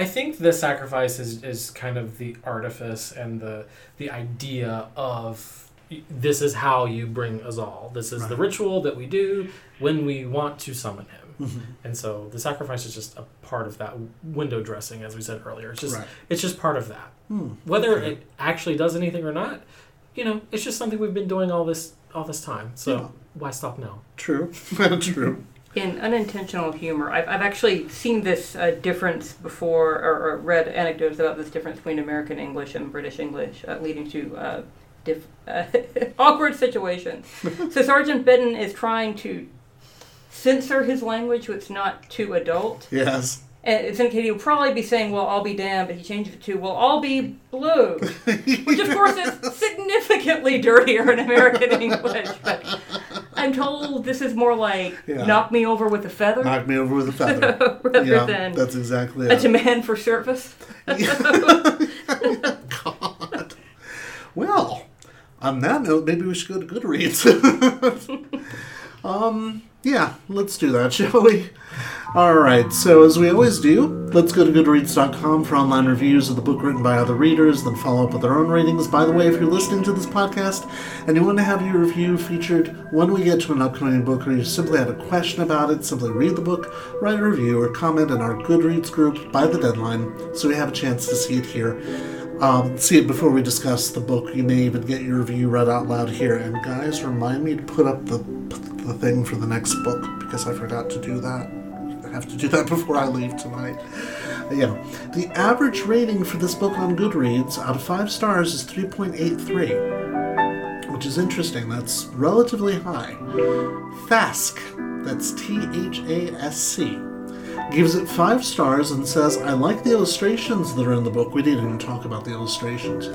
I think the sacrifice is, is kind of the artifice and the the idea of this is how you bring Azal. This is the ritual that we do when we want to summon him. Mhm. And so the sacrifice is just a part of that window dressing, as we said earlier. It's just Right. it's just part of that. Hmm. Whether Okay. it actually does anything or not, you know, it's just something we've been doing all this all this time. So Yeah. why stop now? True, <laughs> true. In unintentional humor, I've, I've actually seen this uh, difference before, or, or read anecdotes about this difference between American English and British English, uh, leading to uh, diff- uh, <laughs> awkward situations. <laughs> so Sergeant Benton is trying to censor his language so it's not too adult. Yes. And it's indicated he'll probably be saying, well, I'll be damned, but he changes it to, well, I'll be blue. <laughs> Which, of course, is significantly dirtier in American English. But I'm told this is more like, Yeah. knock me over with a feather Knock me over with a feather. <laughs> rather yeah, than that's exactly a it. demand for service. <laughs> God. Well, on that note, maybe we should go to Goodreads. um, yeah, let's do that, shall we? All right, so as we always do, let's go to Goodreads.com for online reviews of the book written by other readers, then follow up with our own ratings. By the way, if you're listening to this podcast and you want to have your review featured when we get to an upcoming book, or you simply had a question about it, simply read the book, write a review, or comment in our Goodreads group by the deadline so we have a chance to see it here. Um, see it before we discuss the book. You may even get your review read out loud here. And guys, remind me to put up the the thing for the next book because I forgot to do that. I have to do that <laughs> before I leave tonight. Yeah, the average rating for this book on Goodreads out of five stars is three point eight three, which is interesting. That's relatively high. Fask, that's T H A S C gives it five stars and says, I like the illustrations that are in the book. We didn't even talk about the illustrations.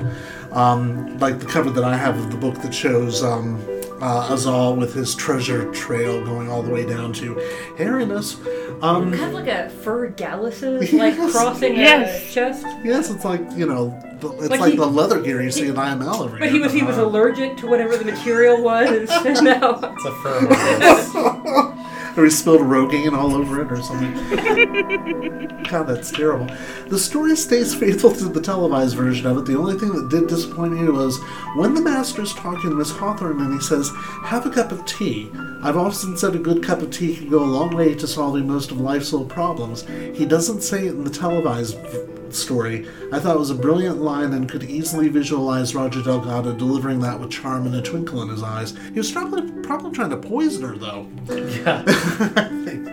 Um, like the cover that I have of the book that shows um, uh, Azal with his treasure trail going all the way down to hairiness. Um, kind of like a fur galluses, <laughs> like Yes. crossing Yes. a chest. yes, it's like, you know, the, it's But like he- the leather gear you see in IML every But he was he was allergic to whatever the material was. no. It's a firm. <laughs> <laughs> or he spilled Rogaine all over it or something. <laughs> God, that's terrible. The story stays faithful to the televised version of it. The only thing that did disappoint me was when the master's talking to Miss Hawthorne and he says, Have a cup of tea. I've often said a good cup of tea can go a long way to solving most of life's little problems. He doesn't say it in the televised v- story. I thought it was a brilliant line and could easily visualize Roger Delgado delivering that with charm and a twinkle in his eyes. He was probably, probably trying to poison her, though. yeah. <laughs>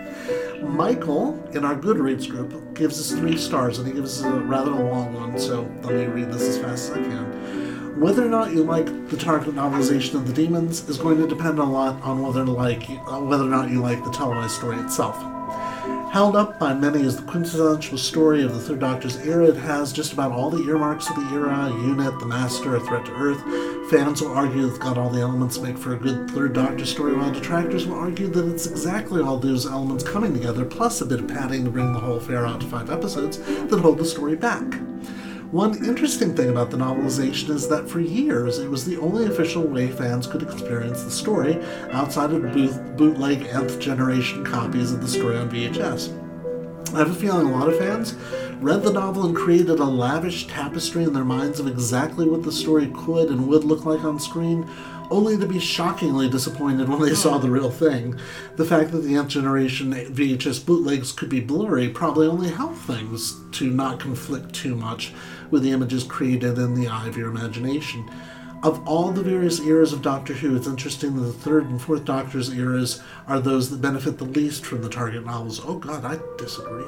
Michael, in our Goodreads group, gives us three stars, and he gives us a rather long one, so let me read this as fast as I can. Whether or not you like the Target novelization of the demons is going to depend a lot on whether like whether or not you like the televised story itself. Held up by many as the quintessential story of the Third Doctor's era, it has just about all the earmarks of the era UNIT, The Master, A Threat to Earth. Fans will argue it's got all the elements make for a good Third Doctor story, while detractors will argue that it's exactly all those elements coming together, plus a bit of padding to bring the whole affair out to five episodes, that hold the story back. One interesting thing about the novelization is that for years it was the only official way fans could experience the story outside of boot- bootleg nth generation copies of the story on VHS. I have a feeling a lot of fans read the novel and created a lavish tapestry in their minds of exactly what the story could and would look like on screen, only to be shockingly disappointed when they saw the real thing. The fact that the nth generation VHS bootlegs could be blurry probably only helped things to not conflict too much with the images created in the eye of your imagination. Of all the various eras of Doctor Who, it's interesting that the third and fourth Doctor's eras are those that benefit the least from the Target novels. Oh god, I disagree.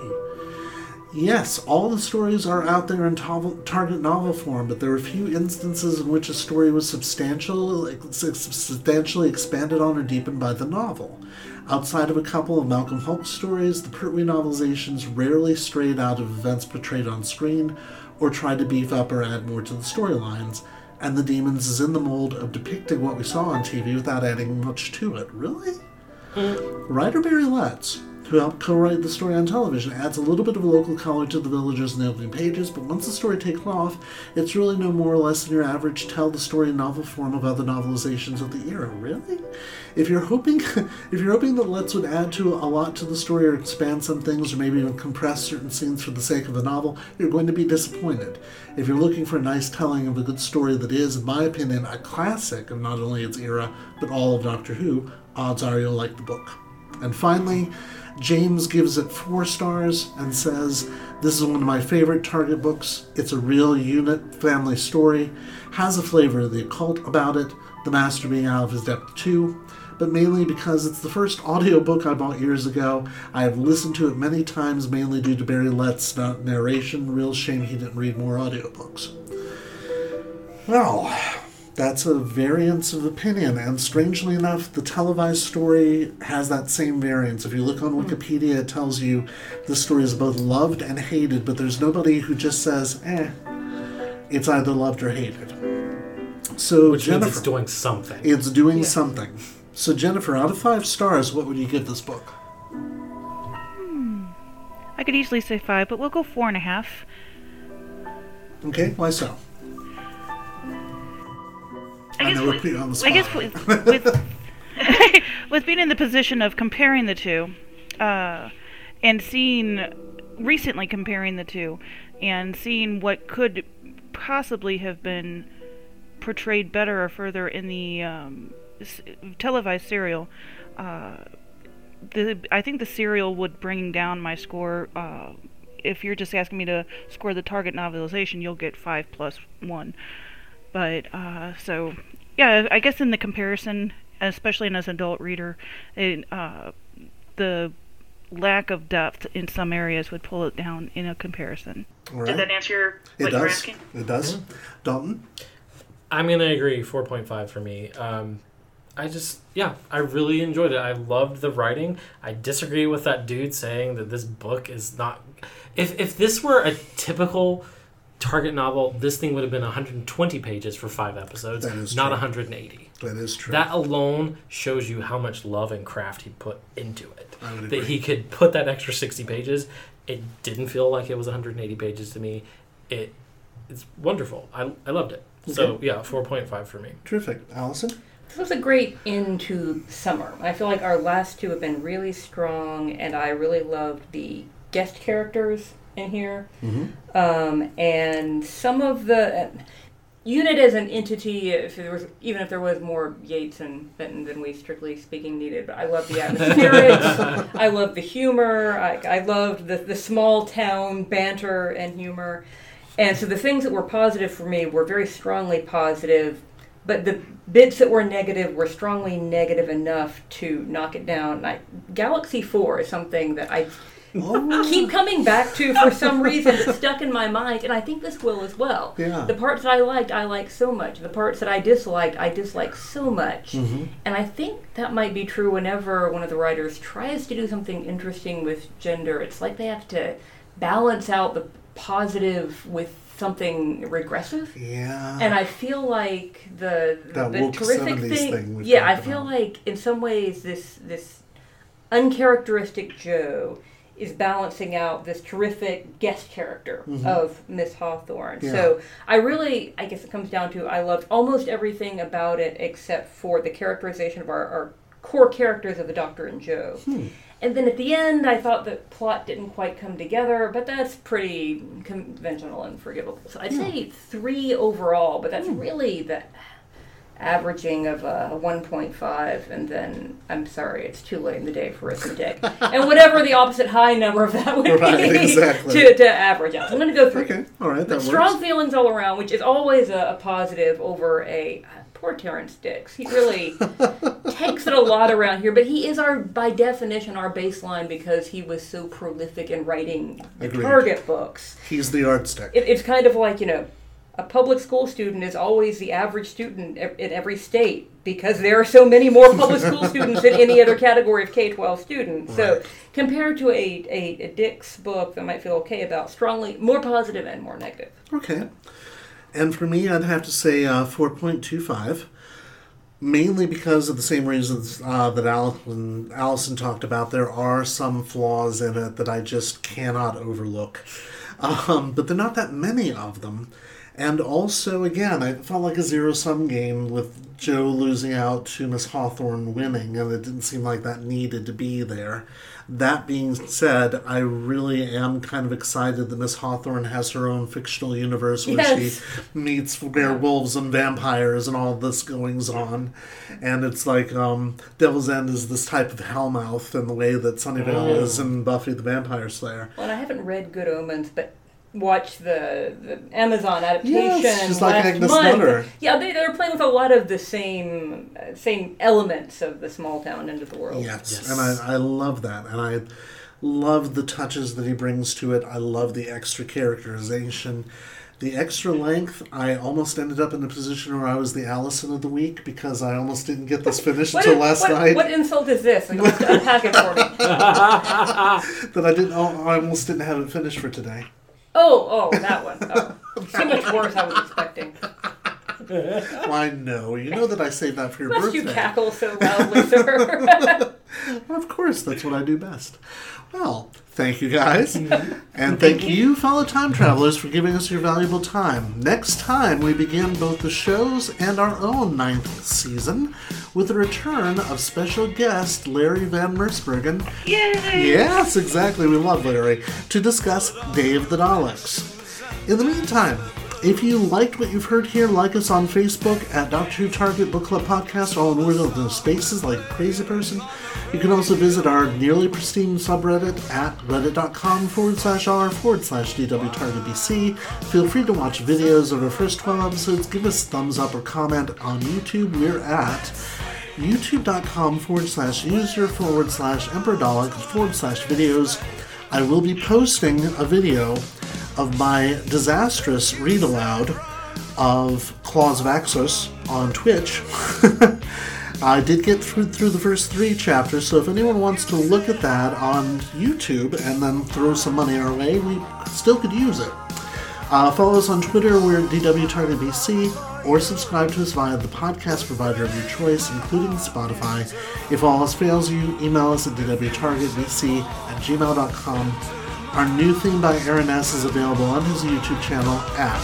Yes, all the stories are out there in tov- Target novel form, but there are few instances in which a story was substantial, substantially expanded on or deepened by the novel. Outside of a couple of Malcolm Hulke stories, the Pertwee novelizations rarely strayed out of events portrayed on screen or tried to beef up or add more to the storylines, and The Demons is in the mold of depicting what we saw on TV without adding much to it. Really? Hmm. Writer Barry Letts, who helped co-write the story on television, adds a little bit of a local color to the villagers in the opening pages, but once the story takes off, it's really no more or less than your average tell the story in novel form of other novelizations of the era. Really? If you're hoping <laughs> if you're hoping that Letts would add to a lot to the story or expand some things or maybe even compress certain scenes for the sake of the novel, you're going to be disappointed. If you're looking for a nice telling of a good story that is, in my opinion, a classic of not only its era, but all of Doctor Who, odds are you'll like the book. And finally, James gives it four stars and says, This is one of my favorite Target books. It's a real UNIT family story, has a flavor of the occult about it, the master being out of his depth too, but mainly because it's the first audiobook I bought years ago. I have listened to it many times, mainly due to Barry Letts' narration. Real shame he didn't read more audiobooks. Well, that's a variance of opinion, and strangely enough, the televised story has that same variance. If you look on Wikipedia, it tells you the story is both loved and hated, but there's nobody who just says, eh, it's either loved or hated. So, Which Jennifer, means it's doing something. it's doing something. So, Jennifer, out of five stars, what would you give this book? Hmm. I could easily say five, but we'll go four and a half. Okay, why so? I, know we're putting on the spot. I guess with with, <laughs> <laughs> with being in the position of comparing the two, uh, and seeing recently comparing the two, and seeing what could possibly have been portrayed better or further in the um, s- televised serial. Uh, the I think the serial would bring down my score. Uh, if you're just asking me to score the target novelization, you'll get five plus one. But uh, so yeah, I guess in the comparison, especially as an adult reader, it, uh, the lack of depth in some areas would pull it down in a comparison. All Did that answer It what you were does. asking? It does. Dalton? I'm gonna agree. Four point five for me. Um, I just yeah, I really enjoyed it. I loved the writing. I disagree with that dude saying that this book is not. If if this were a typical Target novel, this thing would have been 120 pages for five episodes, not true. 180. That is true. That alone shows you how much love and craft he put into it. I would That agree. he could put that extra 60 pages. It didn't feel like it was 180 pages to me. It it's wonderful. I, I loved it. So Okay. yeah, 4.5 for me. Terrific. Allison? This was a great into summer. I feel like our last two have been really strong, and I really loved the guest characters in here. Um, and some of the UNIT as an entity, if there was even if there was more Yates and Benton than we strictly speaking needed, but I love the atmospherics. <laughs> I love the humor. I, I loved the the small town banter and humor. And so the things that were positive for me were very strongly positive but the bits that were negative were strongly negative enough to knock it down. I, Galaxy Four is something that I keep coming back to for some reason. It's stuck in my mind, and I think this will as well. Yeah. The parts that I liked, I liked so much. The parts that I disliked, I dislike so much. Mhm. And I think that might be true whenever one of the writers tries to do something interesting with gender. It's like they have to balance out the positive with something regressive. Yeah. And I feel like the That the terrific thing, thing yeah, I feel about. like in some ways this this uncharacteristic Jo is balancing out this terrific guest character Mhm. of Miss Hawthorne. Yeah. So I really, I guess it comes down to I loved almost everything about it except for the characterization of our, our core characters of the Doctor and Jo. Hmm. And then at the end, I thought the plot didn't quite come together, but that's pretty conventional and forgivable. So I'd say three overall, but that's really the averaging of a 1.5, and then I'm sorry, it's too late in the day for arithmetic, <laughs> and whatever the opposite high number of that would Right, be exactly. to, to average out. So I'm going to go three. Okay, all right, that works. strong feelings all around, which is always a, a positive over a uh, poor Terrance Dicks. He really <laughs> takes it a lot around here, but he is our, by definition, our baseline because he was so prolific in writing the Agreed. Target books. He's the art stick. It, it's kind of like you know, a public school student is always the average student in every state because there are so many more public school <laughs> students than any other category of K twelve students. So compared to a, a, a Dicks book that I might feel okay about, strongly more positive and more negative. Okay. And for me, I'd have to say uh, 4.25, mainly because of the same reasons uh, that Allison, Allison talked about. There are some flaws in it that I just cannot overlook. Um, but there are not that many of them. And also, again, it felt like a zero sum game with Jo losing out to Miss Hawthorne winning, and it didn't seem like that needed to be there. That being said, I really am kind of excited that Miss Hawthorne has her own fictional universe where Yes. she meets werewolves and vampires and all this goings on. And it's like um, Devil's End is this type of hellmouth in the way that Sunnydale Oh. is in Buffy the Vampire Slayer. Well, and I haven't read Good Omens, but watched the, the Amazon adaptation Yes, she's like last Agnes month. Nutter. Yeah, they, they're playing with a lot of the same uh, same elements of the small town end of the world. Yes, and I, I love that, and I love the touches that he brings to it. I love the extra characterization, the extra length. I almost ended up in the position where I was the Allison of the week because I almost didn't get this finished until is- last what, night. what insult is this? Like, almost unpack it for me. <laughs> that I didn't. I almost didn't have it finished for today. Oh, oh, that one. Oh. So much worse I was expecting. <laughs> Why no? You know that I saved that for your Must birthday. you cackle so loudly, sir? <laughs> Of course, that's what I do best. Well, thank you guys. Mm-hmm. and mm-hmm. thank you, fellow time travelers, for giving us your valuable time. Next time, we begin both the shows and our own ninth season with the return of special guest Larry Van Mersbergen. Yay! Yes, exactly. We love Larry. To discuss of the Daleks. In the meantime, if you liked what you've heard here, like us on Facebook at Doctor Who Target Book Club Podcast, all in words those spaces like crazy person. You can also visit our nearly pristine subreddit at reddit.com forward slash r forward slash DW Target BC. Feel free to watch videos of our first 12 episodes. Give us thumbs up or comment on YouTube. We're at youtube.com forward slash user forward slash emperor forward slash videos. I will be posting a video of my disastrous read aloud of Claws of Axos on Twitch. <laughs> I did get through, through the first three chapters, so if anyone wants to look at that on YouTube and then throw some money our way, we still could use it. Uh, follow us on Twitter, we're DWTargetBC, or subscribe to us via the podcast provider of your choice, including Spotify. If all else fails you, email us at dwtargetbc at gmail.com. Our new theme by Aaron S. is available on his YouTube channel at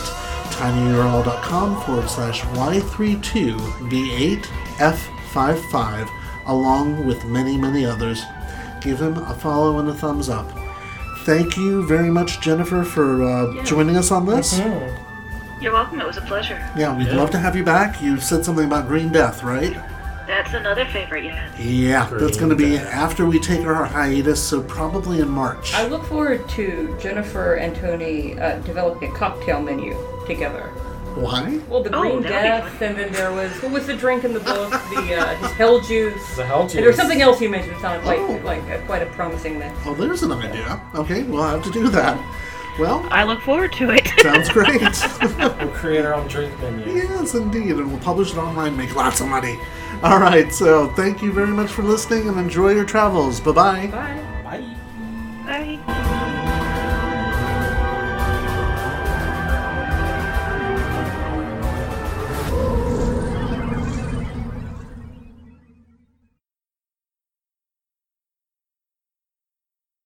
tinyurl.com forward slash Y32V8F55, along with many, many others. Give him a follow and a thumbs up. Thank you very much, Jennifer, for uh, joining us on this. You're welcome. It was a pleasure. Yeah, we'd love to have you back. You said something about Green Death, right? That's another favorite, yeah. Yeah, that's going to be after we take our hiatus, so probably in March. I look forward to Jennifer and Tony uh, developing a cocktail menu together. Why? Well, the Oh, green that'd be death, and then there was what was the drink in the book? <laughs> The uh, his hell juice. The hell And there was juice. something else you mentioned. It sounded quite Oh. like uh, quite a promising mix. Oh, there's an idea. Okay, we'll have to do that. Well, I look forward to it. <laughs> sounds great. We'll create our own drink menu. yes, indeed, and we'll publish it online, make lots of money. <laughs> All right, so thank you very much for listening and enjoy your travels. Bye bye. Bye. Bye. Bye.